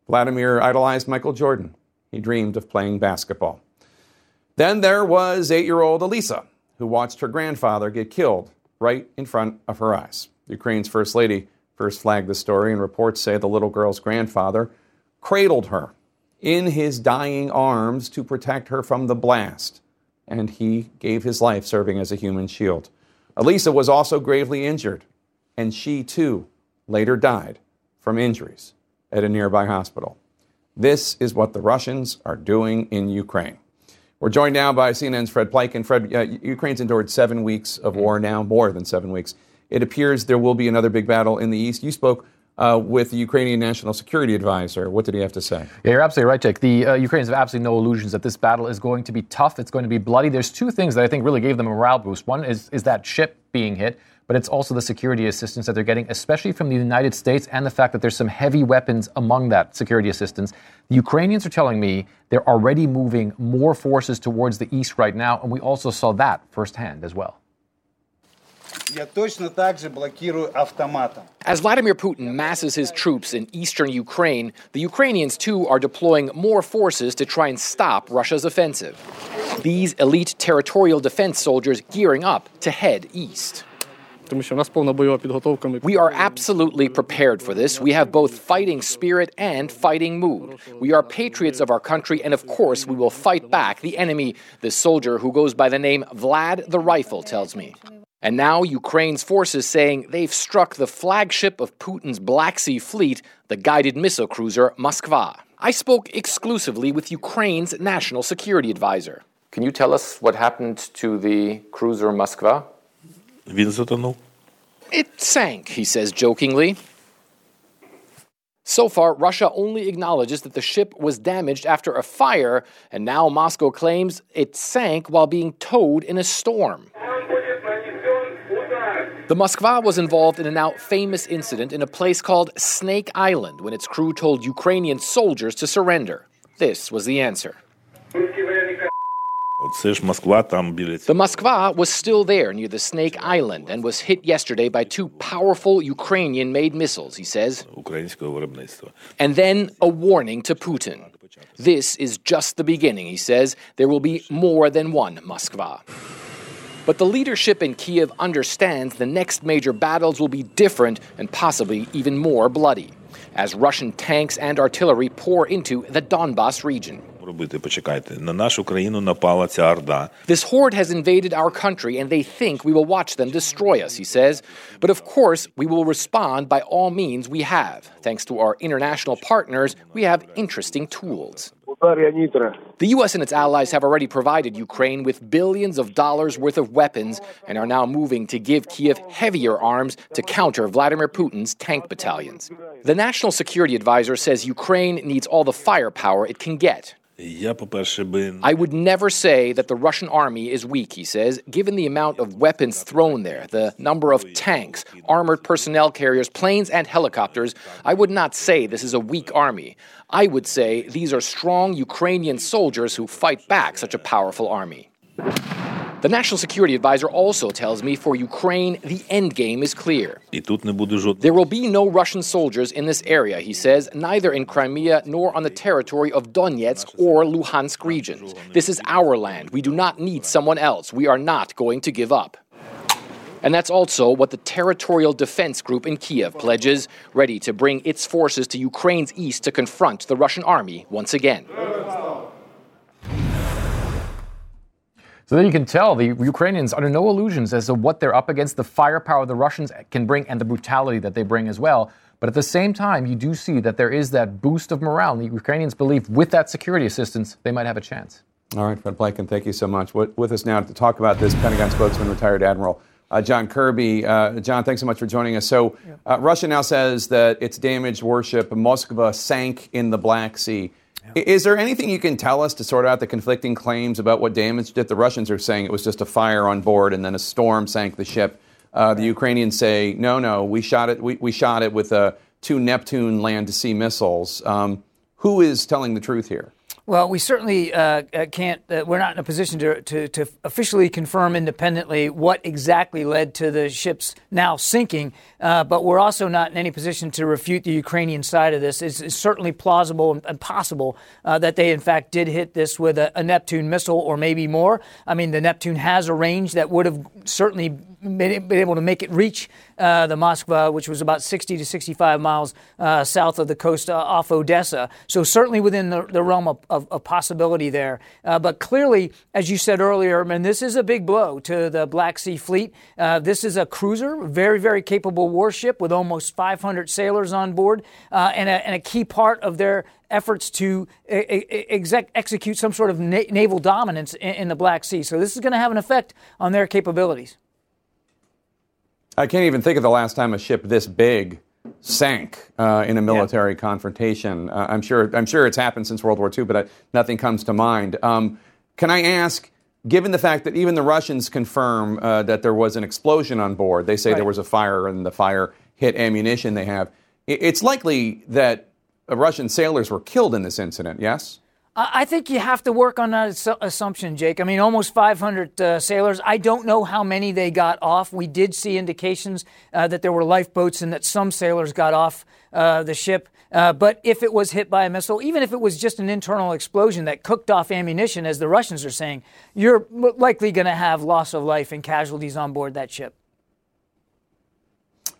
Vladimir idolized Michael Jordan. He dreamed of playing basketball. Then there was eight year old Elisa, who watched her grandfather get killed right in front of her eyes. Ukraine's First Lady first flagged the story, and reports say the little girl's grandfather cradled her in his dying arms to protect her from the blast, and he gave his life serving as a human shield. Elisa was also gravely injured, and she too later died from injuries at a nearby hospital. This is what the Russians are doing in Ukraine. We're joined now by CNN's Fred Pleitgen. Fred, uh, Ukraine's endured seven weeks of war now, more than seven weeks. It appears there will be another big battle in the east. You spoke uh, with the Ukrainian National Security Advisor. What did he have to say? Yeah, you're absolutely right, Jake. The uh, Ukrainians have absolutely no illusions that this battle is going to be tough. It's going to be bloody. There's two things that I think really gave them a morale boost. One is, is that ship being hit, but it's also the security assistance that they're getting, especially from the United States, and the fact that there's some heavy weapons among that security assistance. The Ukrainians are telling me they're already moving more forces towards the east right now, and we also saw that firsthand as well. As Vladimir Putin masses his troops in eastern Ukraine, the Ukrainians too are deploying more forces to try and stop Russia's offensive. These elite territorial defense soldiers gearing up to head east. We are absolutely prepared for this. We have both fighting spirit and fighting mood. We are patriots of our country, and of course, we will fight back the enemy, the soldier who goes by the name Vlad the Rifle tells me. And now Ukraine's forces saying they've struck the flagship of Putin's Black Sea fleet, the guided missile cruiser Moskva. I spoke exclusively with Ukraine's national security advisor. Can you tell us what happened to the cruiser Moskva? It sank, he says jokingly. So far, Russia only acknowledges that the ship was damaged after a fire, and now Moscow claims it sank while being towed in a storm. The Moskva was involved in a now famous incident in a place called Snake Island when its crew told Ukrainian soldiers to surrender. This was the answer. The Moskva was still there near the Snake Island and was hit yesterday by two powerful Ukrainian made missiles, he says. And then a warning to Putin. This is just the beginning, he says. There will be more than one Moskva. But the leadership in Kiev understands the next major battles will be different and possibly even more bloody as Russian tanks and artillery pour into the Donbas region. This horde has invaded our country and they think we will watch them destroy us, he says. But of course, we will respond by all means we have. Thanks to our international partners, we have interesting tools. The U.S. and its allies have already provided Ukraine with billions of dollars worth of weapons and are now moving to give Kiev heavier arms to counter Vladimir Putin's tank battalions. The National Security Advisor says Ukraine needs all the firepower it can get. I would never say that the Russian army is weak, he says, given the amount of weapons thrown there, the number of tanks, armored personnel carriers, planes, and helicopters. I would not say this is a weak army. I would say these are strong Ukrainian soldiers who fight back such a powerful army. The National Security Advisor also tells me for Ukraine, the end game is clear. There will be no Russian soldiers in this area, he says, neither in Crimea nor on the territory of Donetsk or Luhansk regions. This is our land. We do not need someone else. We are not going to give up. And that's also what the Territorial Defense Group in Kiev pledges, ready to bring its forces to Ukraine's east to confront the Russian army once again. So then you can tell the Ukrainians under no illusions as to what they're up against, the firepower the Russians can bring, and the brutality that they bring as well. But at the same time, you do see that there is that boost of morale. And the Ukrainians believe with that security assistance, they might have a chance. All right, Fred Pleitgen, thank you so much. With us now to talk about this, Pentagon spokesman, retired Admiral uh, John Kirby. Uh, John, thanks so much for joining us. So, uh, Russia now says that its damaged warship Moskva sank in the Black Sea. I- Is there anything you can tell us to sort out the conflicting claims about what damaged it? The Russians are saying it was just a fire on board and then a storm sank the ship. Uh, the Ukrainians say, no, no, we shot it. We, we shot it with uh, two Neptune land-to-sea missiles. Um, who is telling the truth here? Well, we certainly uh, uh, can't. Uh, we're not in a position to, to, to, officially confirm independently what exactly led to the ship's now sinking, uh, but we're also not in any position to refute the Ukrainian side of this. It's, it's certainly plausible and possible uh, that they, in fact, did hit this with a, a Neptune missile or maybe more. I mean, the Neptune has a range that would have certainly been able to make it reach uh, the Moskva, which was about 60 to 65 miles uh, south of the coast uh, off Odessa. So certainly within the, the realm of, of, of, possibility there. Uh, but clearly, as you said earlier, I mean, this is a big blow to the Black Sea Fleet. Uh, this is a cruiser, very, very capable warship with almost 500 sailors on board, and a, and, a, key part of their efforts to exec- execute some sort of na- naval dominance in, in the Black Sea. So this is going to have an effect on their capabilities. I can't even think of the last time a ship this big sank uh, in a military yeah. confrontation. Uh, I'm sure. I'm sure it's happened since World War II, but I, nothing comes to mind. Um, can I ask? Given the fact that even the Russians confirm uh, that there was an explosion on board, they say right. there was a fire and the fire hit ammunition they have. It's likely that Russian sailors were killed in this incident. Yes. I think you have to work on that assumption, Jake. I mean, almost 500 uh, sailors. I don't know how many they got off. We did see indications uh, that there were lifeboats and that some sailors got off uh, the ship. Uh, but if it was hit by a missile, even if it was just an internal explosion that cooked off ammunition, as the Russians are saying, you're likely going to have loss of life and casualties on board that ship.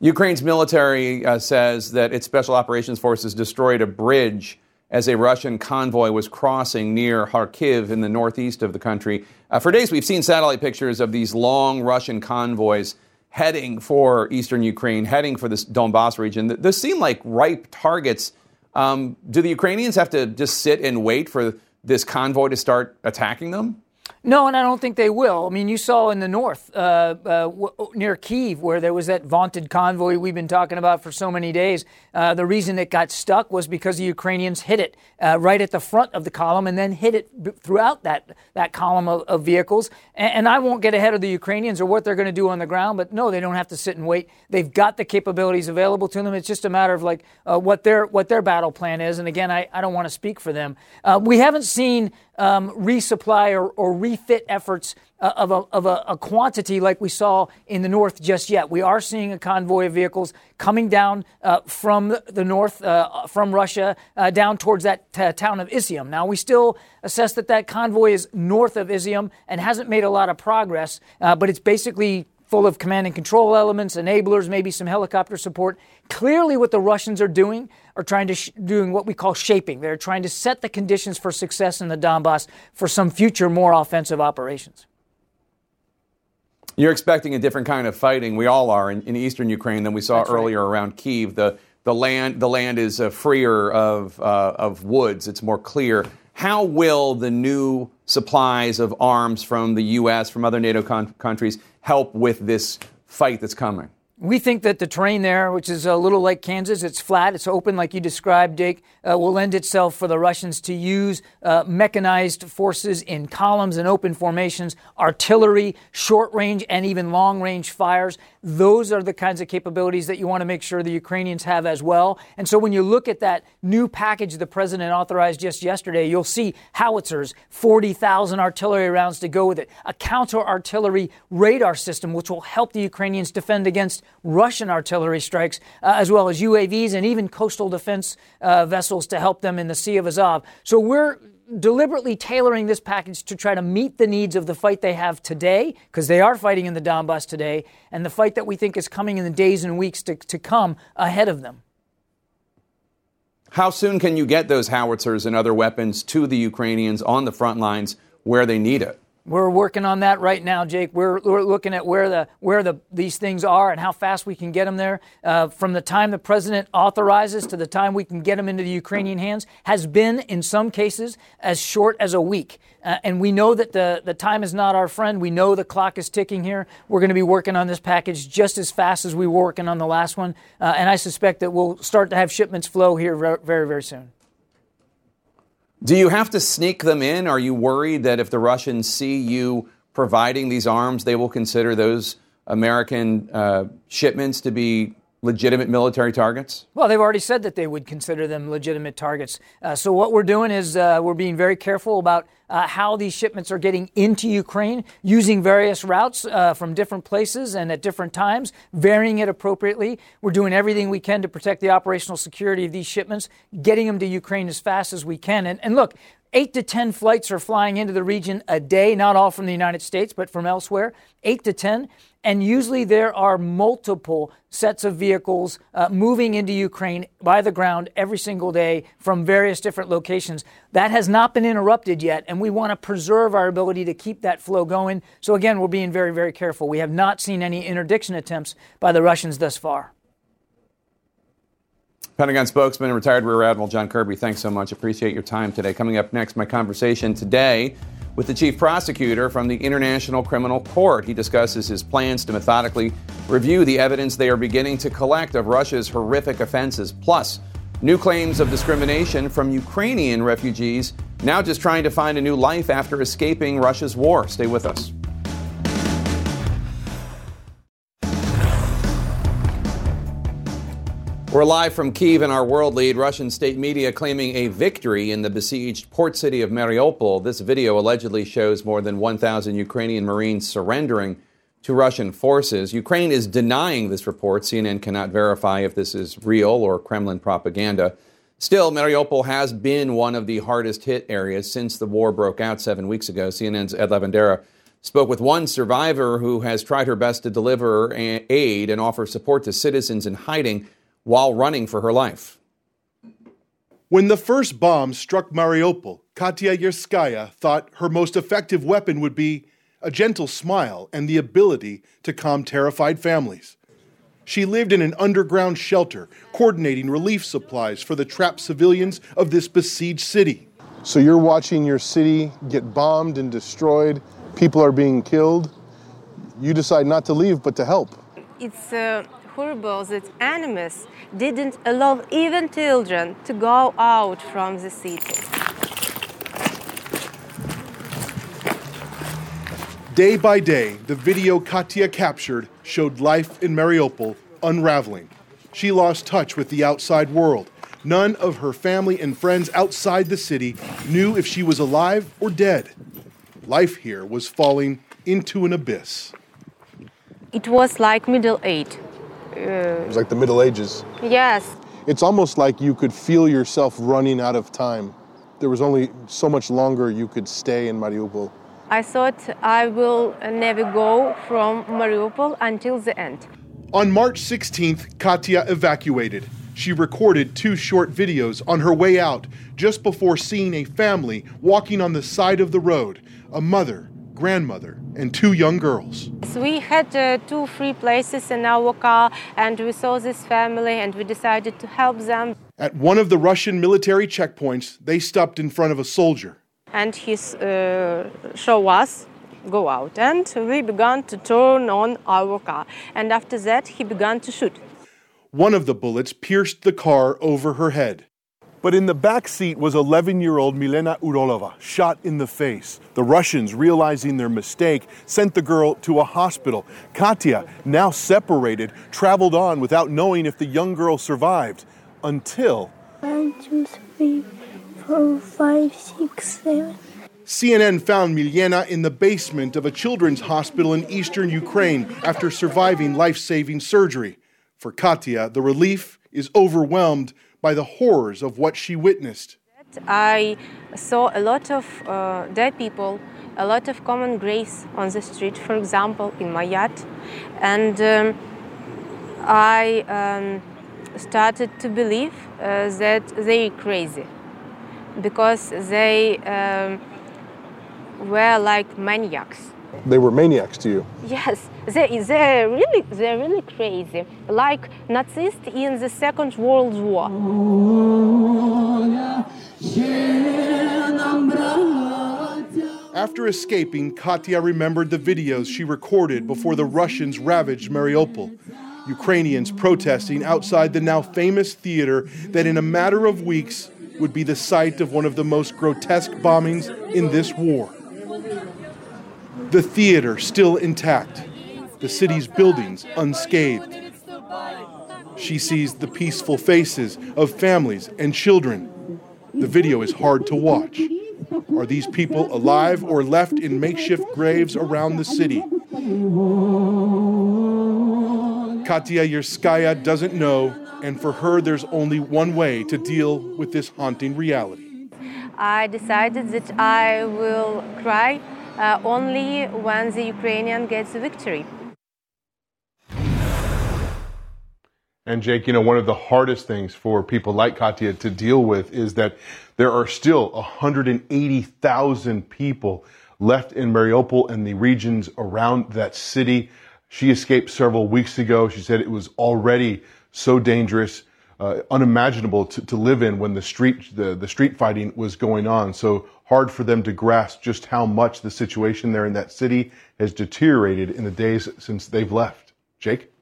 Ukraine's military uh, says that its special operations forces destroyed a bridge as a Russian convoy was crossing near Kharkiv in the northeast of the country. Uh, for days, we've seen satellite pictures of these long Russian convoys heading for eastern Ukraine, heading for this Donbass region. Those seem like ripe targets. Um, do the Ukrainians have to just sit and wait for this convoy to start attacking them? No, and I don't think they will. I mean, you saw in the north, uh, uh, w- near Kiev, where there was that vaunted convoy we've been talking about for so many days. Uh, the reason it got stuck was because the Ukrainians hit it uh, right at the front of the column and then hit it b- throughout that, that column of, of vehicles. And, and, I won't get ahead of the Ukrainians or what they're going to do on the ground, but no, they don't have to sit and wait. They've got the capabilities available to them. It's just a matter of like uh, what their what their battle plan is. And again, I, I don't want to speak for them. Uh, we haven't seen um, resupply or, or, refit efforts uh, of, a, of a, a, quantity like we saw in the north just yet. We are seeing a convoy of vehicles coming down uh, from the north, uh, from Russia, uh, down towards that t- town of Izium. Now, we still assess that that convoy is north of Izium and hasn't made a lot of progress, uh, but it's basically full of command and control elements, enablers, maybe some helicopter support. Clearly, what the Russians are doing are trying to sh- doing what we call shaping. They're trying to set the conditions for success in the Donbass for some future more offensive operations. You're expecting a different kind of fighting. We all are in, in eastern Ukraine than we saw That's earlier right. around Kiev. The the land the land is uh, freer of uh, of woods. It's more clear. How will the new supplies of arms from the U.S. from other NATO con- countries help with this fight that's coming? We think that the terrain there, which is a little like Kansas, it's flat, it's open, like you described, Jake, uh, will lend itself for the Russians to use uh, mechanized forces in columns and open formations, artillery, short range, and even long range fires. Those are the kinds of capabilities that you want to make sure the Ukrainians have as well. And so when you look at that new package the president authorized just yesterday, you'll see howitzers, 40,000 artillery rounds to go with it, a counter artillery radar system, which will help the Ukrainians defend against Russian artillery strikes, uh, as well as UAVs and even coastal defense uh, vessels to help them in the Sea of Azov. So we're deliberately tailoring this package to try to meet the needs of the fight they have today, because they are fighting in the Donbass today, and the fight that we think is coming in the days and weeks to, to come ahead of them. How soon can you get those howitzers and other weapons to the Ukrainians on the front lines where they need it? We're working on that right now, Jake. We're, we're looking at where the where the these things are and how fast we can get them there. Uh, from the time the president authorizes to the time we can get them into the Ukrainian hands has been, in some cases, as short as a week. Uh, and we know that the the time is not our friend. We know the clock is ticking here. We're going to be working on this package just as fast as we were working on the last one. Uh, and I suspect that we'll start to have shipments flow here very very, very soon. Do you have to sneak them in? Are you worried that if the Russians see you providing these arms, they will consider those American uh, shipments to be legitimate military targets? Well, they've already said that they would consider them legitimate targets. Uh, so, what we're doing is uh, we're being very careful about uh, how these shipments are getting into Ukraine, using various routes uh, from different places and at different times, varying it appropriately. We're doing everything we can to protect the operational security of these shipments, getting them to Ukraine as fast as we can. And, and look, Eight to 10 flights are flying into the region a day, not all from the United States, but from elsewhere. Eight to 10. And usually there are multiple sets of vehicles uh, moving into Ukraine by the ground every single day from various different locations. That has not been interrupted yet, and we want to preserve our ability to keep that flow going. So, again, we're being very, very careful. We have not seen any interdiction attempts by the Russians thus far. Pentagon spokesman and retired Rear Admiral John Kirby, thanks so much. Appreciate your time today. Coming up next, my conversation today with the chief prosecutor from the International Criminal Court. He discusses his plans to methodically review the evidence they are beginning to collect of Russia's horrific offenses, plus new claims of discrimination from Ukrainian refugees now just trying to find a new life after escaping Russia's war. Stay with us. We're live from Kiev in our world lead. Russian state media claiming a victory in the besieged port city of Mariupol. This video allegedly shows more than 1,000 Ukrainian Marines surrendering to Russian forces. Ukraine is denying this report. CNN cannot verify if this is real or Kremlin propaganda. Still, Mariupol has been one of the hardest hit areas since the war broke out seven weeks ago. CNN's Ed Lavandera spoke with one survivor who has tried her best to deliver aid and offer support to citizens in hiding while running for her life. When the first bomb struck Mariupol, Katya Yerskaya thought her most effective weapon would be a gentle smile and the ability to calm terrified families. She lived in an underground shelter, coordinating relief supplies for the trapped civilians of this besieged city. So you're watching your city get bombed and destroyed, people are being killed. You decide not to leave, but to help. It's uh, horrible that enemies didn't allow even children to go out from the city. Day by day, the video Katya captured showed life in Mariupol unraveling. She lost touch with the outside world. None of her family and friends outside the city knew if she was alive or dead. Life here was falling into an abyss. It was like middle age. It was like the Middle Ages. Yes. It's almost like you could feel yourself running out of time. There was only so much longer you could stay in Mariupol. I thought I will never go from Mariupol until the end. On March 16th, Katya evacuated. She recorded two short videos on her way out just before seeing a family walking on the side of the road a mother, grandmother, and two young girls. So we had uh, two free places in our car, and we saw this family, and we decided to help them. At one of the Russian military checkpoints, they stopped in front of a soldier. And he uh, showed us go out, and we began to turn on our car. And after that, he began to shoot. One of the bullets pierced the car over her head. But in the back seat was 11 year old Milena Urolova, shot in the face. The Russians, realizing their mistake, sent the girl to a hospital. Katya, now separated, traveled on without knowing if the young girl survived until. One, two, three, four, five, six, seven. CNN found Milena in the basement of a children's hospital in eastern Ukraine after surviving life saving surgery. For Katya, the relief is overwhelmed by the horrors of what she witnessed. I saw a lot of uh, dead people, a lot of common graves on the street, for example, in my yard. And um, I um, started to believe uh, that they're crazy because they um, were like maniacs. They were maniacs to you? Yes, they, they're, really, they're really crazy, like Nazis in the Second World War. After escaping, Katya remembered the videos she recorded before the Russians ravaged Mariupol. Ukrainians protesting outside the now famous theater that in a matter of weeks would be the site of one of the most grotesque bombings in this war. The theater still intact, the city's buildings unscathed. She sees the peaceful faces of families and children. The video is hard to watch. Are these people alive or left in makeshift graves around the city? Katya Yerskaya doesn't know, and for her, there's only one way to deal with this haunting reality. I decided that I will cry uh, only when the Ukrainian gets a victory. And Jake, you know, one of the hardest things for people like Katya to deal with is that there are still 180,000 people left in Mariupol and the regions around that city. She escaped several weeks ago. She said it was already so dangerous, uh, unimaginable to, to live in when the street the, the street fighting was going on. So hard for them to grasp just how much the situation there in that city has deteriorated in the days since they've left. Jake?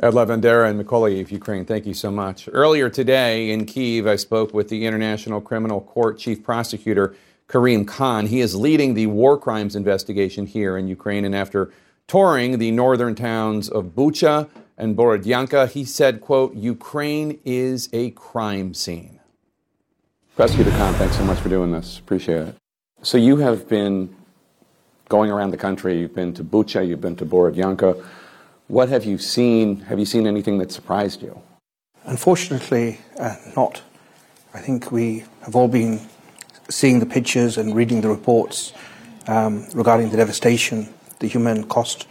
Ed Lavandera and Mykolaiv, Ukraine, thank you so much. Earlier today in Kiev, I spoke with the International Criminal Court Chief Prosecutor Karim Khan. He is leading the war crimes investigation here in Ukraine, and after touring the northern towns of Bucha and Borodyanka, he said, quote, Ukraine is a crime scene. Prosecutor Khan, thanks so much for doing this. Appreciate it. So you have been going around the country. You've been to Bucha, you've been to Borodyanka. What have you seen? Have you seen anything that surprised you? Unfortunately, uh, not. I think we have all been seeing the pictures and reading the reports um, regarding the devastation, the human cost,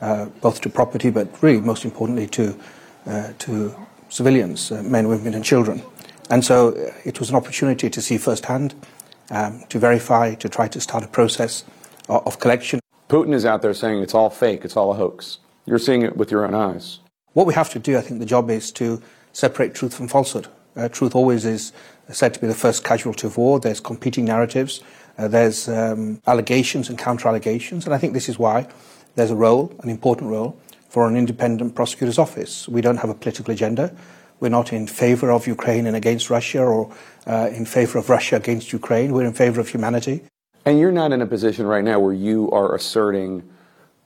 uh, both to property, but really most importantly to uh, to civilians, uh, men, women, and children. And so uh, it was an opportunity to see firsthand, um, to verify, to try to start a process of, of collection. Putin is out there saying it's all fake, it's all a hoax. You're seeing it with your own eyes. What we have to do, I think, the job is to separate truth from falsehood. Uh, truth always is said to be the first casualty of war. There's competing narratives. Uh, there's um, allegations and counter allegations. And I think this is why there's a role, an important role, for an independent prosecutor's office. We don't have a political agenda. We're not in favor of Ukraine and against Russia or uh, in favor of Russia against Ukraine. We're in favor of humanity. And you're not in a position right now where you are asserting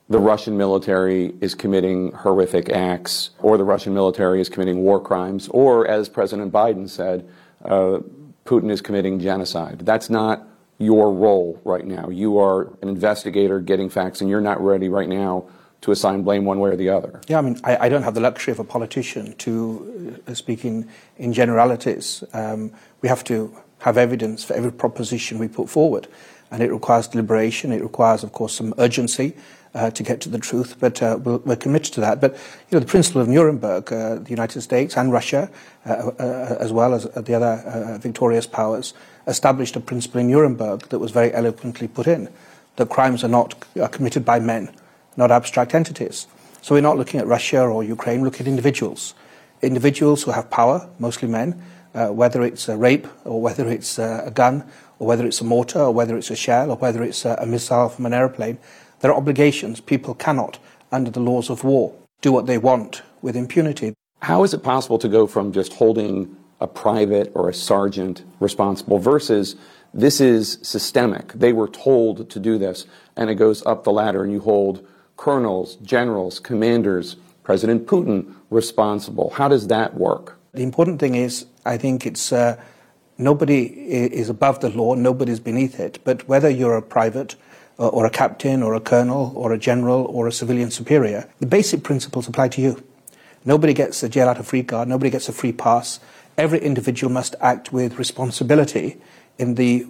the Russian military is committing horrific acts, or the Russian military is committing war crimes, or as President Biden said, uh, Putin is committing genocide. That's not your role right now. You are an investigator getting facts, and you're not ready right now to assign blame one way or the other. Yeah, I mean, I, I don't have the luxury of a politician to uh, speak in, in generalities. Um, we have to have evidence for every proposition we put forward, and it requires deliberation. It requires, of course, some urgency uh, to get to the truth, but uh, we we are committed to that. But you know, the principle of Nuremberg, uh, the United States and Russia, uh, uh, as well as the other uh, victorious powers, established a principle in Nuremberg that was very eloquently put in: that crimes are not are committed by men, not abstract entities. So we're not looking at Russia or Ukraine; we're looking at individuals, individuals who have power, mostly men, whether it's a rape or whether it's a gun or whether it's a mortar or whether it's a shell or whether it's a, a missile from an airplane there are obligations. People cannot, under the laws of war, do what they want with impunity. How is it possible to go from just holding a private or a sergeant responsible versus this is systemic? They were told to do this, and it goes up the ladder, and you hold colonels, generals, commanders, President Putin responsible. How does that work? The important thing is, I think it's uh, nobody is above the law, nobody's beneath it. But whether you're a private or a captain or a colonel or a general or a civilian superior, the basic principles apply to you. Nobody gets a jail out of free card, nobody gets a free pass. Every individual must act with responsibility in, the,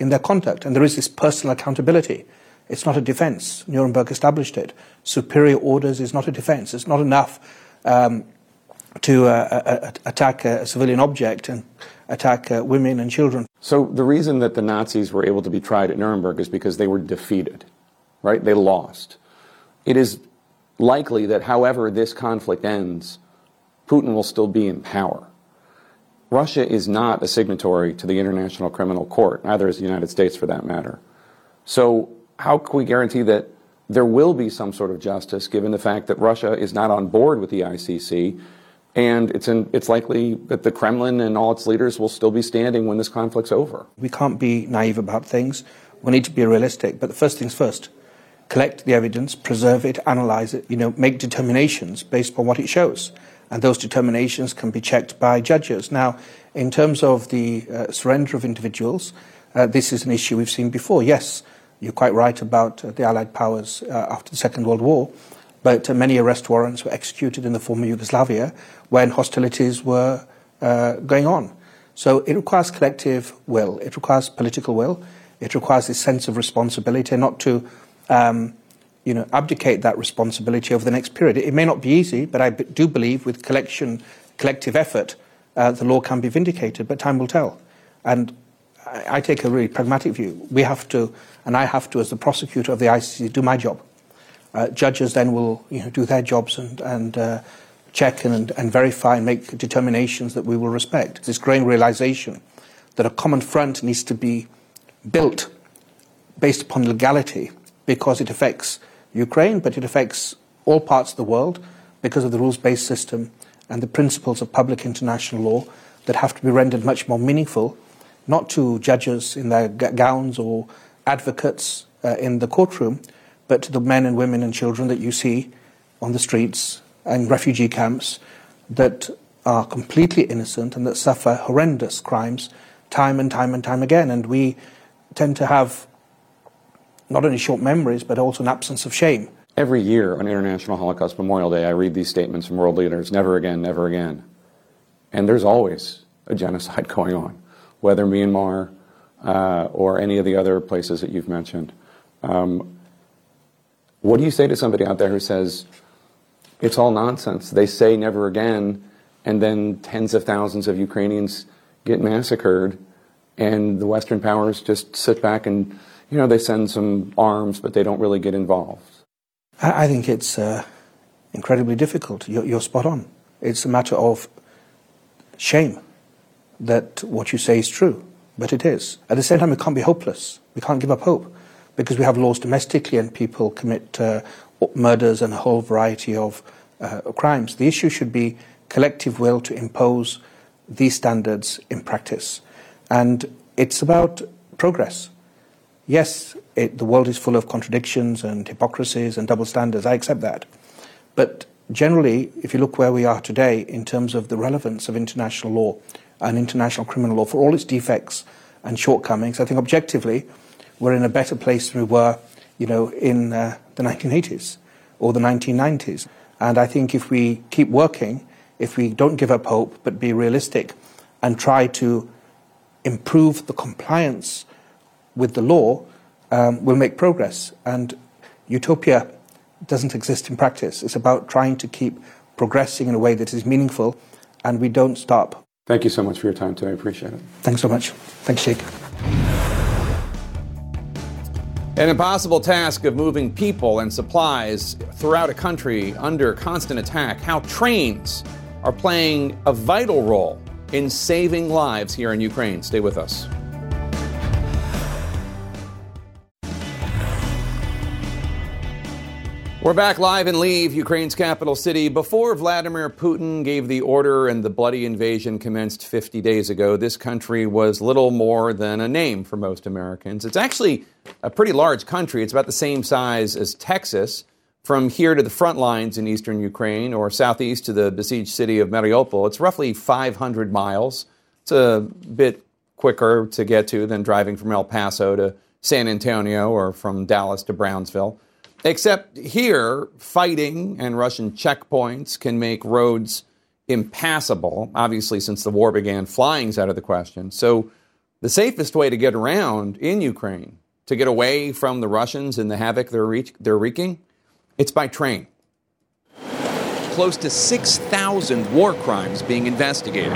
in their conduct, and there is this personal accountability. It's not a defense. Nuremberg established it. Superior orders is not a defense. It's not enough um, to uh, attack a civilian object and attack uh, women and children. So the reason that the Nazis were able to be tried at Nuremberg is because they were defeated, right? They lost. It is likely that however this conflict ends, Putin will still be in power. Russia is not a signatory to the International Criminal Court, neither is the United States for that matter. So how can we guarantee that there will be some sort of justice given the fact that Russia is not on board with the ICC And it's, in, it's likely that the Kremlin and all its leaders will still be standing when this conflict's over. We can't be naive about things. We need to be realistic. But the first things first collect the evidence, preserve it, analyze it, you know, make determinations based upon what it shows. And those determinations can be checked by judges. Now, in terms of the uh, surrender of individuals, uh, this is an issue we've seen before. Yes, you're quite right about uh, the Allied powers uh, after the Second World War, but many arrest warrants were executed in the former Yugoslavia when hostilities were uh, going on. So it requires collective will, it requires political will, it requires this sense of responsibility not to um, you know, abdicate that responsibility over the next period. It may not be easy, but I do believe with collection, collective effort, uh, the law can be vindicated, but time will tell. And I, I, take a really pragmatic view. We have to, and I have to, as the prosecutor of the ICC, do my job. Uh, judges then will you know, do their jobs and, and uh, check and, and verify and make determinations that we will respect. This growing realization that a common front needs to be built based upon legality because it affects Ukraine, but it affects all parts of the world because of the rules based system and the principles of public international law that have to be rendered much more meaningful, not to judges in their gowns or advocates uh, in the courtroom, but to the men and women and children that you see on the streets and refugee camps that are completely innocent and that suffer horrendous crimes time and time and time again. And we tend to have not only short memories, but also an absence of shame. Every year on International Holocaust Memorial Day, I read these statements from world leaders never again, never again. And there's always a genocide going on, whether Myanmar uh, or any of the other places that you've mentioned. Um, what do you say to somebody out there who says, it's all nonsense? They say never again, and then tens of thousands of Ukrainians get massacred, and the Western powers just sit back and you know, they send some arms, but they don't really get involved. I think it's uh, incredibly difficult. You're, you're, spot on. It's a matter of shame that what you say is true, but it is. At the same time, we can't be hopeless. We can't give up hope because we have laws domestically and people commit uh, murders and a whole variety of uh, crimes. The issue should be collective will to impose these standards in practice. And it's about progress. Yes, it, the world is full of contradictions and hypocrisies and double standards. I accept that. But generally, if you look where we are today in terms of the relevance of international law and international criminal law for all its defects and shortcomings, I think objectively we're in a better place than we were, you know, in uh, the 1980s or the 1990s. And I think if we keep working, if we don't give up hope but be realistic and try to improve the compliance with the law um, will make progress. And utopia doesn't exist in practice. It's about trying to keep progressing in a way that is meaningful and we don't stop. Thank you so much for your time today. I appreciate it. Thanks so much. Thanks, Jake. An impossible task of moving people and supplies throughout a country under constant attack. How trains are playing a vital role in saving lives here in Ukraine. Stay with us. We're back live in Lviv, Ukraine's capital city. Before Vladimir Putin gave the order and the bloody invasion commenced 50 days ago, this country was little more than a name for most Americans. It's actually a pretty large country. It's about the same size as Texas. From here to the front lines in eastern Ukraine or southeast to the besieged city of Mariupol, it's roughly 500 miles. It's a bit quicker to get to than driving from El Paso to San Antonio or from Dallas to Brownsville. Except here, fighting and Russian checkpoints can make roads impassable. Obviously, since the war began, flying's out of the question. So, the safest way to get around in Ukraine, to get away from the Russians and the havoc they're, re- they're wreaking, it's by train. Close to 6,000 war crimes being investigated,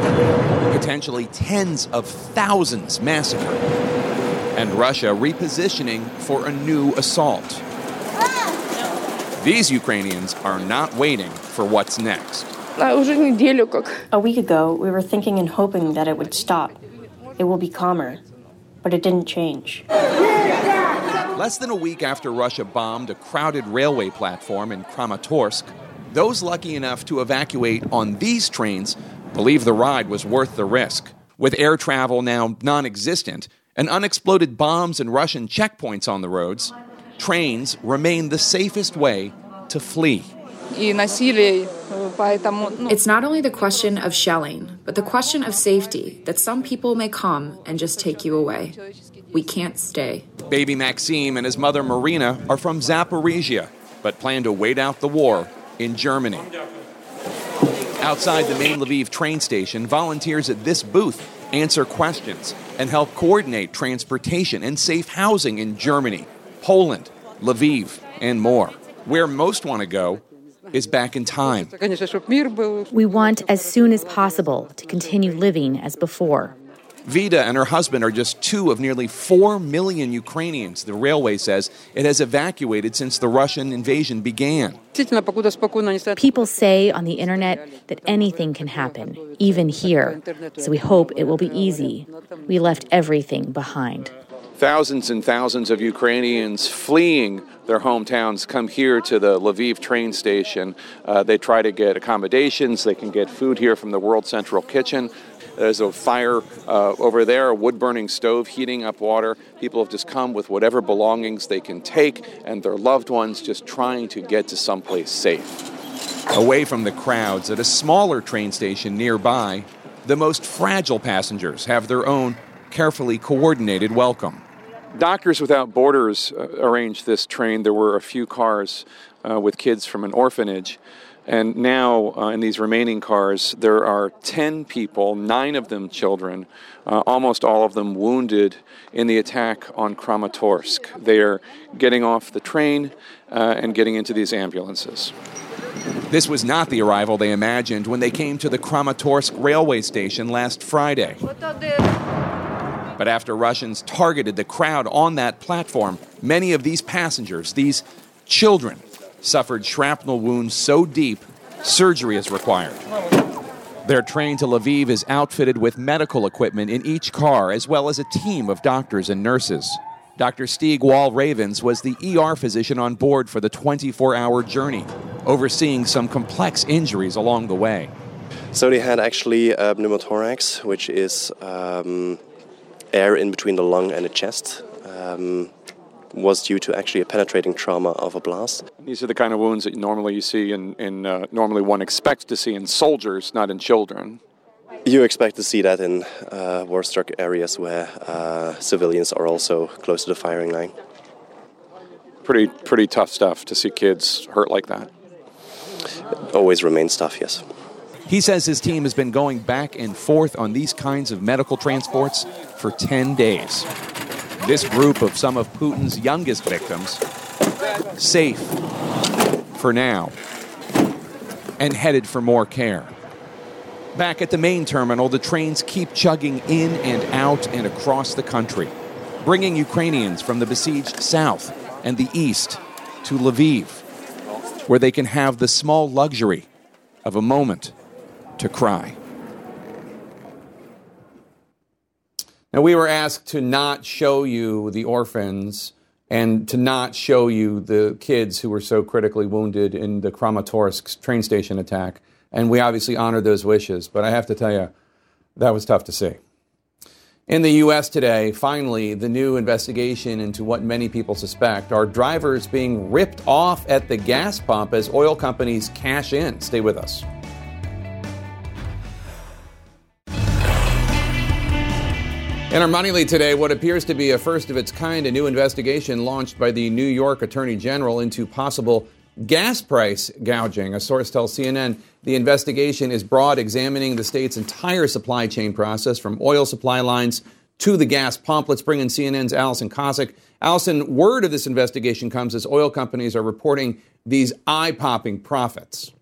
potentially tens of thousands massacred, and Russia repositioning for a new assault. These Ukrainians are not waiting for what's next. A week ago, we were thinking and hoping that it would stop. It will be calmer. But it didn't change. Less than a week after Russia bombed a crowded railway platform in Kramatorsk, those lucky enough to evacuate on these trains believe the ride was worth the risk. With air travel now non existent and unexploded bombs and Russian checkpoints on the roads, trains remain the safest way to flee. It's not only the question of shelling, but the question of safety that some people may come and just take you away. We can't stay. Baby Maxime and his mother Marina are from Zaporizhia, but plan to wait out the war in Germany. Outside the main Lviv train station, volunteers at this booth answer questions and help coordinate transportation and safe housing in Germany, Poland, Lviv, and more. Where most want to go is back in time. We want as soon as possible to continue living as before. Vida and her husband are just two of nearly 4 million Ukrainians, the railway says it has evacuated since the Russian invasion began. People say on the internet that anything can happen, even here. So we hope it will be easy. We left everything behind. Thousands and thousands of Ukrainians fleeing their hometowns come here to the Lviv train station. Uh, they try to get accommodations. They can get food here from the World Central Kitchen. There's a fire uh, over there, a wood burning stove heating up water. People have just come with whatever belongings they can take and their loved ones just trying to get to someplace safe. Away from the crowds at a smaller train station nearby, the most fragile passengers have their own carefully coordinated welcome. Doctors Without Borders uh, arranged this train. There were a few cars uh, with kids from an orphanage. And now, uh, in these remaining cars, there are 10 people, nine of them children, uh, almost all of them wounded in the attack on Kramatorsk. They are getting off the train uh, and getting into these ambulances. This was not the arrival they imagined when they came to the Kramatorsk railway station last Friday. But after Russians targeted the crowd on that platform, many of these passengers, these children, suffered shrapnel wounds so deep, surgery is required. Their train to Lviv is outfitted with medical equipment in each car, as well as a team of doctors and nurses. Dr. Stieg Walravens was the ER physician on board for the 24 hour journey, overseeing some complex injuries along the way. So they had actually a pneumothorax, which is um, air in between the lung and the chest. Um, was due to actually a penetrating trauma of a blast. These are the kind of wounds that normally you see in, in uh, normally one expects to see in soldiers, not in children. You expect to see that in uh, war-struck areas where uh, civilians are also close to the firing line. Pretty, pretty tough stuff to see kids hurt like that. It always remains tough, yes. He says his team has been going back and forth on these kinds of medical transports for 10 days. This group of some of Putin's youngest victims, safe for now, and headed for more care. Back at the main terminal, the trains keep chugging in and out and across the country, bringing Ukrainians from the besieged south and the east to Lviv, where they can have the small luxury of a moment to cry. Now, we were asked to not show you the orphans and to not show you the kids who were so critically wounded in the Kramatorsk train station attack. And we obviously honored those wishes. But I have to tell you, that was tough to see. In the U.S. today, finally, the new investigation into what many people suspect are drivers being ripped off at the gas pump as oil companies cash in. Stay with us. In our money lead today, what appears to be a first of its kind, a new investigation launched by the New York Attorney General into possible gas price gouging. A source tells CNN the investigation is broad, examining the state's entire supply chain process from oil supply lines to the gas pump. Let's bring in CNN's Alison Kosik. Alison, word of this investigation comes as oil companies are reporting these eye popping profits.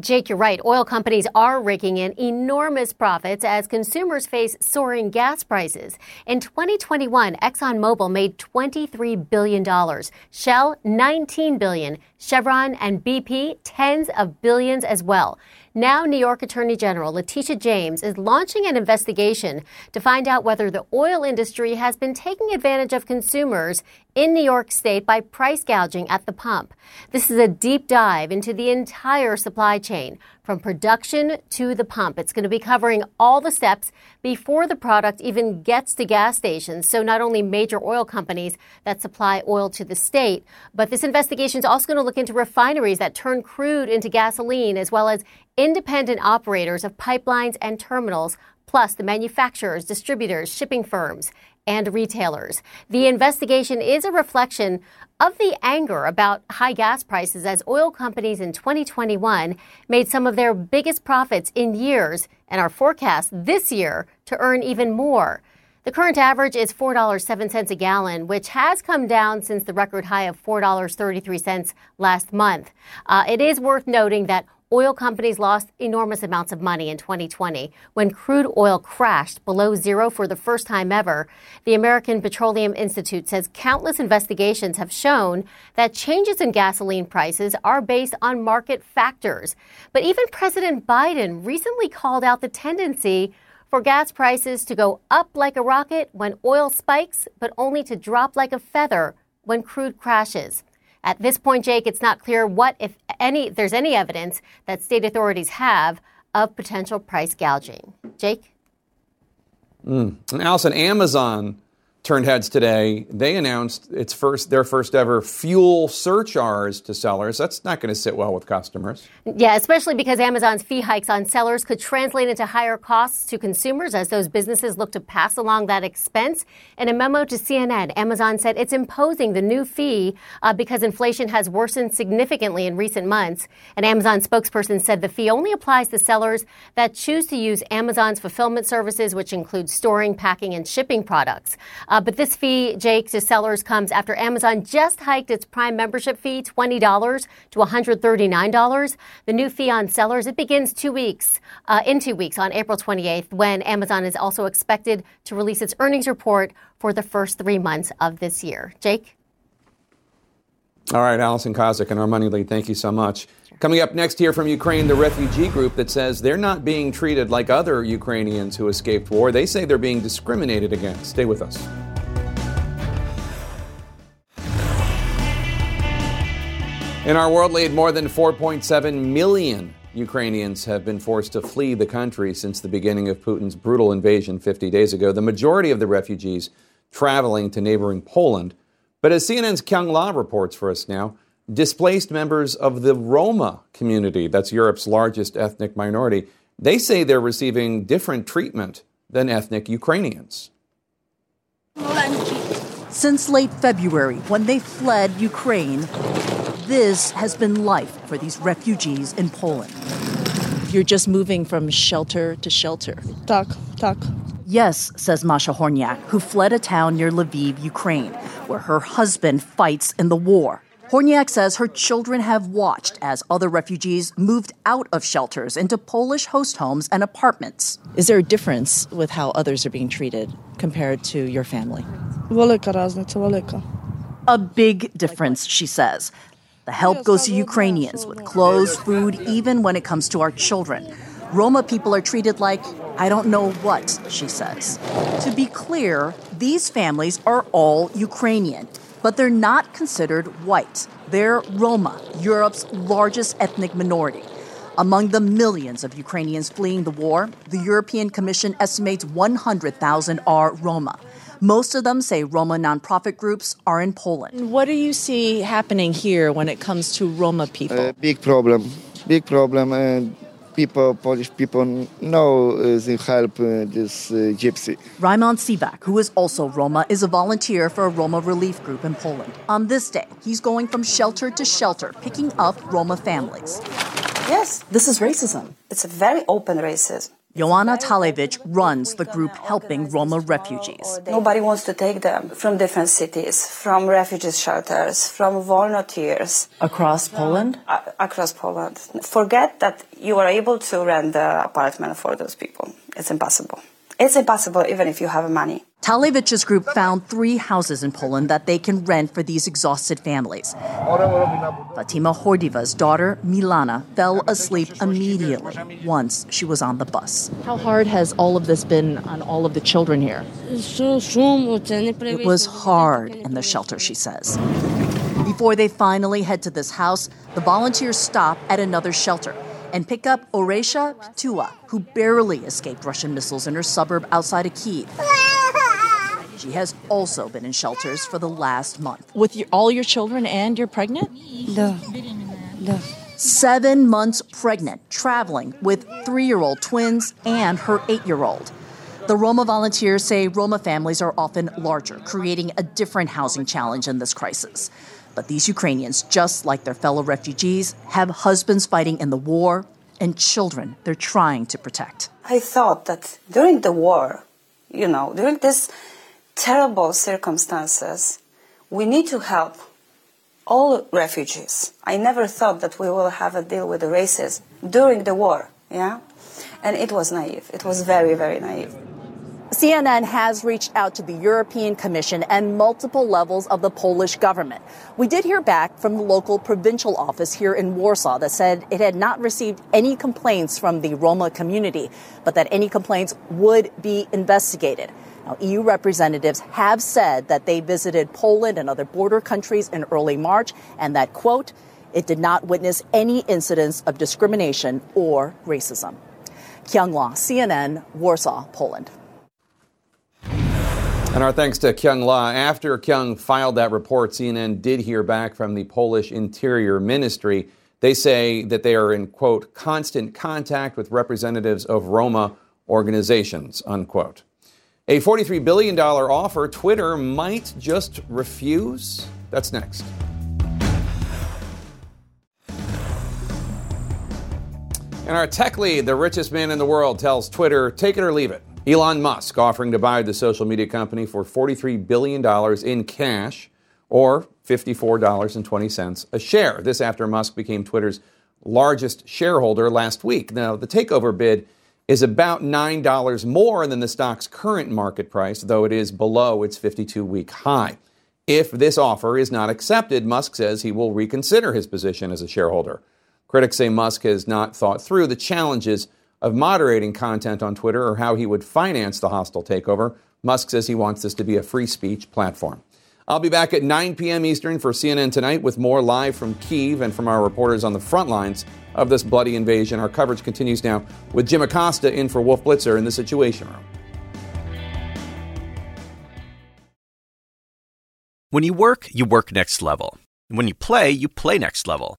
Jake, you're right. Oil companies are raking in enormous profits as consumers face soaring gas prices. In 2021, ExxonMobil made $23 billion, Shell 19 billion, Chevron and BP tens of billions as well. Now, New York Attorney General Letitia James is launching an investigation to find out whether the oil industry has been taking advantage of consumers in New York State by price gouging at the pump. This is a deep dive into the entire supply chain from production to the pump. It's going to be covering all the steps before the product even gets to gas stations. So not only major oil companies that supply oil to the state, but this investigation is also going to look into refineries that turn crude into gasoline, as well as independent operators of pipelines and terminals plus the manufacturers, distributors, shipping firms, and retailers. The investigation is a reflection of the anger about high gas prices as oil companies in 2021 made some of their biggest profits in years and are forecast this year to earn even more. The current average is $4.07 a gallon, which has come down since the record high of $4.33 last month. Uh, it is worth noting that oil companies lost enormous amounts of money in 2020 when crude oil crashed below zero for the first time ever. The American Petroleum Institute says countless investigations have shown that changes in gasoline prices are based on market factors. But even President Biden recently called out the tendency for gas prices to go up like a rocket when oil spikes, but only to drop like a feather when crude crashes. At this point, Jake, it's not clear what, if any, there's any evidence that state authorities have of potential price gouging. Jake? Mm. And Alison, Amazon turned heads today. They announced its first, their first ever fuel surcharge to sellers. That's not going to sit well with customers. Yeah, especially because Amazon's fee hikes on sellers could translate into higher costs to consumers as those businesses look to pass along that expense. In a memo to CNN, Amazon said it's imposing the new fee uh, because inflation has worsened significantly in recent months. An Amazon spokesperson said the fee only applies to sellers that choose to use Amazon's fulfillment services, which include storing, packing, and shipping products. Uh, but this fee, Jake, to sellers comes after Amazon just hiked its Prime membership fee $20 to $139. The new fee on sellers, it begins two weeks, uh, in two weeks on April 28th, when Amazon is also expected to release its earnings report for the first three months of this year. Jake? All right, Alison Kosik and our money lead, thank you so much. Coming up next here from Ukraine, the refugee group that says they're not being treated like other Ukrainians who escaped war. They say they're being discriminated against. Stay with us. In our world lead, more than 4.7 million Ukrainians have been forced to flee the country since the beginning of Putin's brutal invasion 50 days ago. The majority of the refugees traveling to neighboring Poland. But as CNN's Kyung Lah reports for us now, displaced members of the Roma community, that's Europe's largest ethnic minority, they say they're receiving different treatment than ethnic Ukrainians. Since late February, when they fled Ukraine, this has been life for these refugees in Poland. You're just moving from shelter to shelter. Tak, tak. Yes, says Masha Horniak, who fled a town near Lviv, Ukraine, where her husband fights in the war. Horniak says her children have watched as other refugees moved out of shelters into Polish host homes and apartments. Is there a difference with how others are being treated compared to your family? A big difference, she says. The help goes to Ukrainians with clothes, food, even when it comes to our children. Roma people are treated like I don't know what, she says. To be clear, these families are all Ukrainian, but they're not considered white. They're Roma, Europe's largest ethnic minority. Among the millions of Ukrainians fleeing the war, the European Commission estimates 100,000 are Roma. Most of them say Roma nonprofit groups are in Poland. What do you see happening here when it comes to Roma people? Uh, big problem, big problem, and people, Polish people, know uh, they help uh, this uh, gypsy. Raimond Sivak, who is also Roma, is a volunteer for a Roma relief group in Poland. On this day, he's going from shelter to shelter, picking up Roma families. Yes, this is racism. It's a very open racism. Joanna Talewicz runs the group helping Roma refugees. Nobody wants to take them from different cities, from refugee shelters, from volunteers. Across Poland? Uh, across Poland. Forget that you are able to rent the apartment for those people. It's impossible. It's impossible even if you have money. Talewicz's group found three houses in Poland that they can rent for these exhausted families. Fatima Hordiva's daughter, Milana, fell asleep immediately once she was on the bus. How hard has all of this been on all of the children here? It was hard in the shelter, she says. Before they finally head to this house, the volunteers stop at another shelter and pick up Oresha Tua, who barely escaped Russian missiles in her suburb outside of Kiev. She has also been in shelters for the last month. With your, all your children and you're pregnant? No. No. Seven months pregnant, traveling with three year old twins and her eight year old. The Roma volunteers say Roma families are often larger, creating a different housing challenge in this crisis. But these Ukrainians, just like their fellow refugees, have husbands fighting in the war and children they're trying to protect. I thought that during the war, you know, during these terrible circumstances, we need to help all refugees. I never thought that we will have a deal with the racism during the war, yeah? And it was naive. It was very, very naive. CNN has reached out to the European Commission and multiple levels of the Polish government. We did hear back from the local provincial office here in Warsaw that said it had not received any complaints from the Roma community, but that any complaints would be investigated. Now, EU representatives have said that they visited Poland and other border countries in early March and that, quote, it did not witness any incidents of discrimination or racism. Kyung Lah, CNN, Warsaw, Poland. And our thanks to Kyung Lah. After Kyung filed that report, CNN did hear back from the Polish Interior Ministry. They say that they are in, quote, constant contact with representatives of Roma organizations, unquote. A $43 billion offer Twitter might just refuse? That's next. And our tech lead, the richest man in the world, tells Twitter, take it or leave it. Elon Musk offering to buy the social media company for $43 billion in cash or $54.20 a share. This after Musk became Twitter's largest shareholder last week. Now, the takeover bid is about $9 more than the stock's current market price, though it is below its 52 week high. If this offer is not accepted, Musk says he will reconsider his position as a shareholder. Critics say Musk has not thought through the challenges of moderating content on Twitter or how he would finance the hostile takeover. Musk says he wants this to be a free speech platform. I'll be back at 9 p.m. Eastern for CNN Tonight with more live from Kiev and from our reporters on the front lines of this bloody invasion. Our coverage continues now with Jim Acosta in for Wolf Blitzer in the Situation Room. When you work, you work next level. And when you play, you play next level.